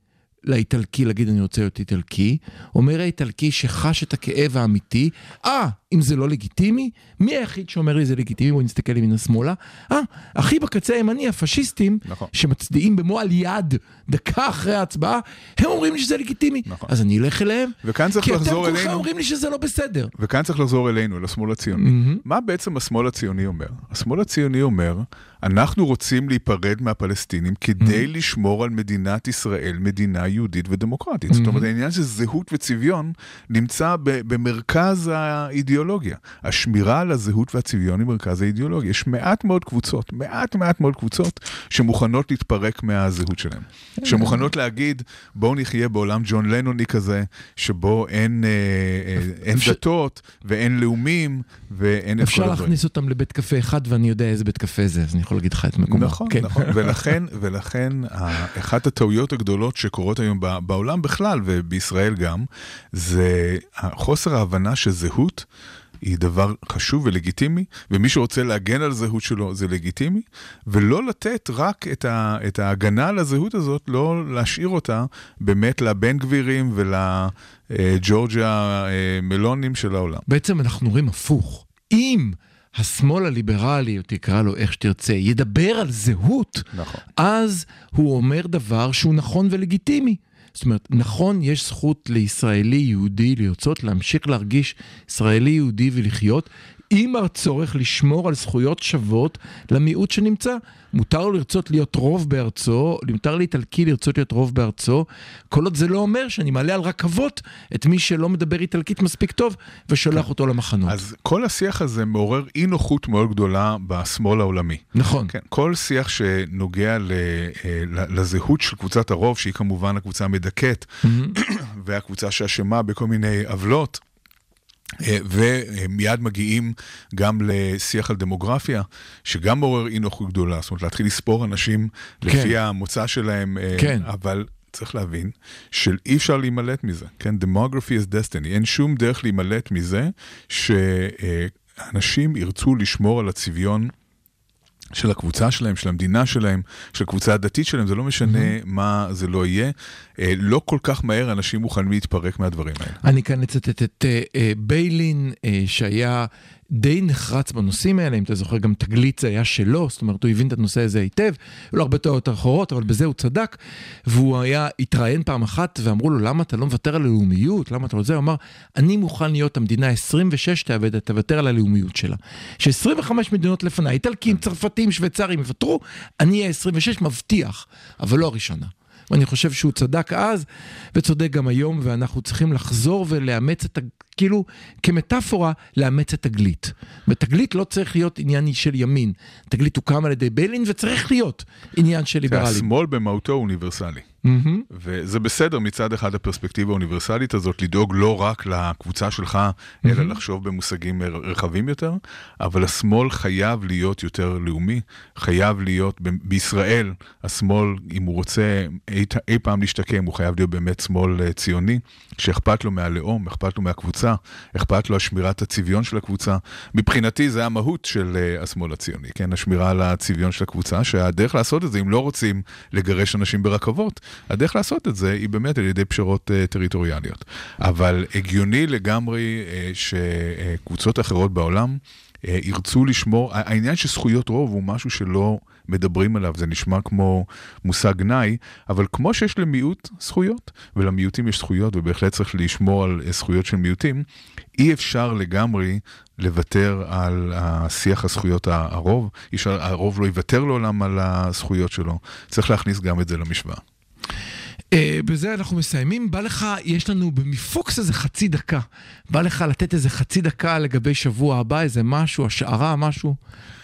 לאיטלקי להגיד אני רוצה להיות איטלקי, אומר האיטלקי שחש את הכאב האמיתי, אה, אם זה לא לגיטימי, מי היחיד שאומר לי זה לגיטימי? בואי נסתכל ימינה שמאלה. אה, אחי בקצה הימני, הפשיסטים, נכון. שמצדיעים במועל יד דקה אחרי ההצבעה, הם אומרים לי שזה לגיטימי. נכון. אז אני אלך אליהם, וכאן צריך כי אתם לחזור כולכם. אומרים לי שזה לא בסדר. וכאן צריך לחזור אלינו, לשמאל הציוני. מהמם. מה בעצם השמאל הציוני אומר? השמאל הציוני אומר, אנחנו רוצים להיפרד מהפלסטינים כדי לשמור על מדינת ישראל, מדינה יהודית ודמוקרטית. זאת אומרת, העניין של זהות וצביון נמצא ב- במרכז האידיאולוגיה. השמירה על הזהות והצביון היא מרכז האידיאולוגיה. יש מעט מאוד קבוצות, מעט מעט מאוד קבוצות, שמוכנות להתפרק מהזהות שלהן. שמוכנות להגיד, בואו נחיה בעולם ג'ון לנוני כזה, שבו אין, אה, אה, אין דתות ואין לאומים ואין אפשר. להכניס אותם לבית קפה אחד ואני יודע איזה בית קפה זה, אז אני יכול להגיד לך את מקומו. נכון, כן. נכון, [laughs] ולכן, ולכן אחת הטעויות הגדולות שקורות היום בעולם בכלל ובישראל גם, זה חוסר ההבנה שזהות היא דבר חשוב ולגיטימי, ומי שרוצה להגן על הזהות שלו זה לגיטימי, ולא לתת רק את, ה, את ההגנה על הזהות הזאת, לא להשאיר אותה באמת לבן גבירים ולג'ורג'יה אה, מלונים של העולם. בעצם אנחנו רואים הפוך. אם השמאל הליברלי, או תקרא לו איך שתרצה, ידבר על זהות, נכון. אז הוא אומר דבר שהוא נכון ולגיטימי. זאת אומרת, נכון, יש זכות לישראלי יהודי לרצות להמשיך להרגיש ישראלי יהודי ולחיות, עם הצורך לשמור על זכויות שוות למיעוט שנמצא. מותר לו לרצות להיות רוב בארצו, מותר לאיטלקי לרצות להיות רוב בארצו, כל עוד זה לא אומר שאני מעלה על רכבות את מי שלא מדבר איטלקית מספיק טוב ושולח אותו למחנות. אז כל השיח הזה מעורר אי נוחות מאוד גדולה בשמאל העולמי. נכון. כן, כל שיח שנוגע ל, אה, ל- לזהות של קבוצת הרוב, שהיא כמובן הקבוצה המדכאת, [clears throat] והקבוצה שאשמה בכל מיני עוולות. אה, ומיד מגיעים גם לשיח על דמוגרפיה, שגם מעורר אי נוחות גדולה, זאת אומרת להתחיל לספור אנשים כן. לפי המוצא שלהם, אה, כן. אבל צריך להבין שאי אפשר להימלט מזה, כן? Demography is destiny, אין שום דרך להימלט מזה שאנשים ירצו לשמור על הצביון של הקבוצה שלהם, של המדינה שלהם, של הקבוצה הדתית שלהם, זה לא משנה מה זה לא יהיה. אה, לא כל כך מהר אנשים מוכנים להתפרק מהדברים האלה. אני כאן אצטט את אה, אה, ביילין, שהיה די נחרץ בנושאים האלה, אם אתה זוכר, גם תגלית זה היה שלו, זאת אומרת, הוא הבין את הנושא הזה היטב, לו הרבה טעויות אחרות, אבל בזה הוא צדק, והוא היה, התראיין פעם אחת, ואמרו לו, למה אתה לא מוותר על הלאומיות? למה אתה לא זה? הוא אמר, אני מוכן להיות המדינה 26 תאבד, תוותר על הלאומיות שלה. ש-25 מדינות לפניי, איטלקים, צרפתים, שוויצרים, יוותרו, אני אהיה 26, מבטיח, אבל לא הראשונה. ואני חושב שהוא צדק אז, וצודק גם היום, ואנחנו צריכים לחזור ולאמץ את. כאילו, כמטאפורה, לאמץ את תגלית. ותגלית לא צריך להיות עניין של ימין. תגלית הוקם על ידי ביילין, וצריך להיות עניין של ליברלים. השמאל במהותו אוניברסלי. מהמם. וזה בסדר מצד אחד הפרספקטיבה האוניברסלית הזאת, לדאוג לא רק לקבוצה שלך, אלא לחשוב במושגים רחבים יותר, אבל השמאל חייב להיות יותר לאומי, חייב להיות, בישראל, השמאל, אם הוא רוצה אי, אי פעם להשתקם, הוא חייב להיות באמת שמאל אה, ציוני, שאכפת לו מהלאום, אכפת לו מהקבוצה, אכפת לו השמירת הצביון של הקבוצה. מבחינתי זה המהות של אה, השמאל הציוני, כן? השמירה על הצביון של הקבוצה, שהדרך לעשות את זה, אם לא רוצים לגרש אנשים ברכבות, הדרך לעשות את זה היא באמת על ידי פשרות uh, טריטוריאליות. אבל הגיוני לגמרי uh, שקבוצות אחרות בעולם uh, ירצו לשמור, העניין של זכויות רוב הוא משהו שלא מדברים עליו, זה נשמע כמו מושג גנאי, אבל כמו שיש למיעוט זכויות, ולמיעוטים יש זכויות, ובהחלט צריך לשמור על uh, זכויות של מיעוטים, אי אפשר לגמרי לוותר על השיח הזכויות הרוב, הרוב לא יוותר לעולם על הזכויות שלו, צריך להכניס גם את זה למשוואה. אה, בזה אנחנו מסיימים. בא לך, יש לנו במפוקס איזה חצי דקה. בא לך לתת איזה חצי דקה לגבי שבוע הבא, איזה משהו, השערה, משהו.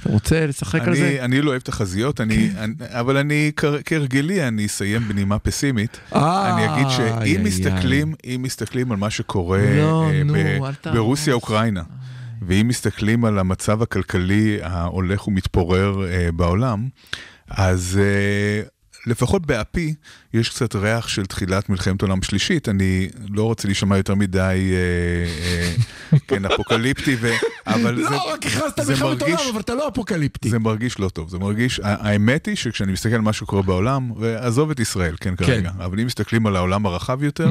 אתה רוצה לשחק על אני, זה? אני לא אוהב תחזיות, אני, אני, אבל אני כהרגלי, אני אסיים בנימה פסימית. אה, אני אגיד שאם מסתכלים, אם מסתכלים על מה שקורה לא, אה. ברוסיה-אוקראינה, ואם מסתכלים על המצב הכלכלי ההולך ומתפורר אה, בעולם, אז אה, לפחות באפי יש קצת ריח של תחילת מלחמת עולם שלישית, אני לא רוצה להישמע יותר מדי, אה, אה, [laughs] כן, אפוקליפטי, ו... אבל זה, לא, רק הכרזת מלחמת עולם, מרגיש- אבל אתה לא אפוקליפטי. זה מרגיש לא טוב, זה מרגיש, האמת היא שכשאני מסתכל על מה שקורה בעולם, ועזוב את ישראל, כן, כרגע, אבל אם מסתכלים על העולם הרחב יותר.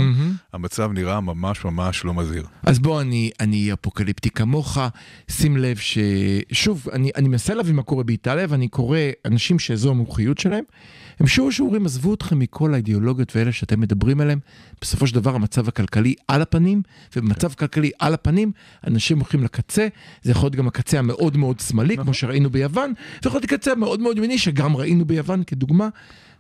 המצב נראה ממש ממש לא מזהיר. אז בוא, אני, אני אפוקליפטי כמוך, שים לב ש... שוב, אני, אני מנסה להבין מה קורה באיטליה, ואני קורא אנשים שזו המומחיות שלהם, הם שוב שאומרים, עזבו אתכם מכל האידיאולוגיות ואלה שאתם מדברים עליהם, בסופו של דבר המצב הכלכלי על הפנים, ובמצב כלכלי על הפנים, אנשים הולכים לקצה, זה יכול להיות גם הקצה המאוד מאוד שמאלי, כמו שראינו ביוון, ויכול להיות הקצה המאוד מאוד ימיני, שגם ראינו ביוון כדוגמה,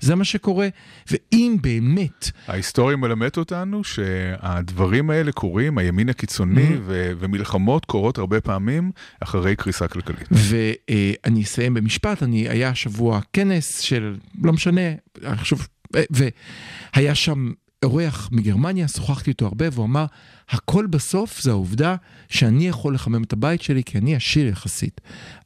זה מה שקורה, ואם באמת... ההיסטוריה מלמדת אותנו שהדברים האלה קורים, הימין הקיצוני ו- ומלחמות קורות הרבה פעמים אחרי קריסה כלכלית. ואני אסיים במשפט, אני, היה השבוע כנס של, לא משנה, חושב, והיה שם אורח מגרמניה, שוחחתי איתו הרבה, והוא אמר, הכל בסוף זה העובדה שאני יכול לחמם את הבית שלי, כי אני עשיר יחסית.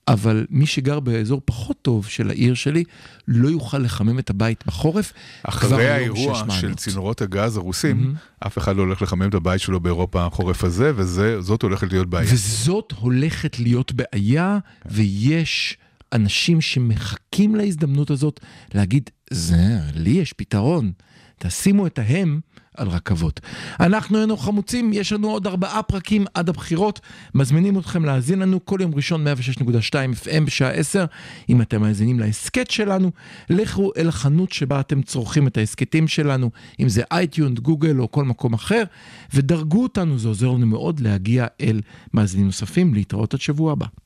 אבל מי שגר באזור פחות טוב של העיר שלי, לא יוכל לחמם את הבית בחורף. אחרי האירוע של. צינורות הגז הרוסים, אף אחד לא הולך לחמם את הבית שלו באירופה החורף הזה, וזאת הולכת להיות בעיה. וזאת הולכת להיות בעיה, ויש אנשים שמחכים להזדמנות הזאת להגיד, זה, לי יש פתרון, תשימו את ההם על רכבות. אנחנו היינו חמוצים, יש לנו עוד ארבעה פרקים עד הבחירות, מזמינים אתכם להאזין לנו כל יום ראשון 106.2 FM בשעה 10. אם אתם מאזינים להסכת שלנו, לכו אל החנות שבה אתם צורכים את ההסכתים שלנו, אם זה iTunes, גוגל או כל מקום אחר, ודרגו אותנו, זה עוזר לנו מאוד להגיע אל מאזינים נוספים, להתראות עד שבוע הבא.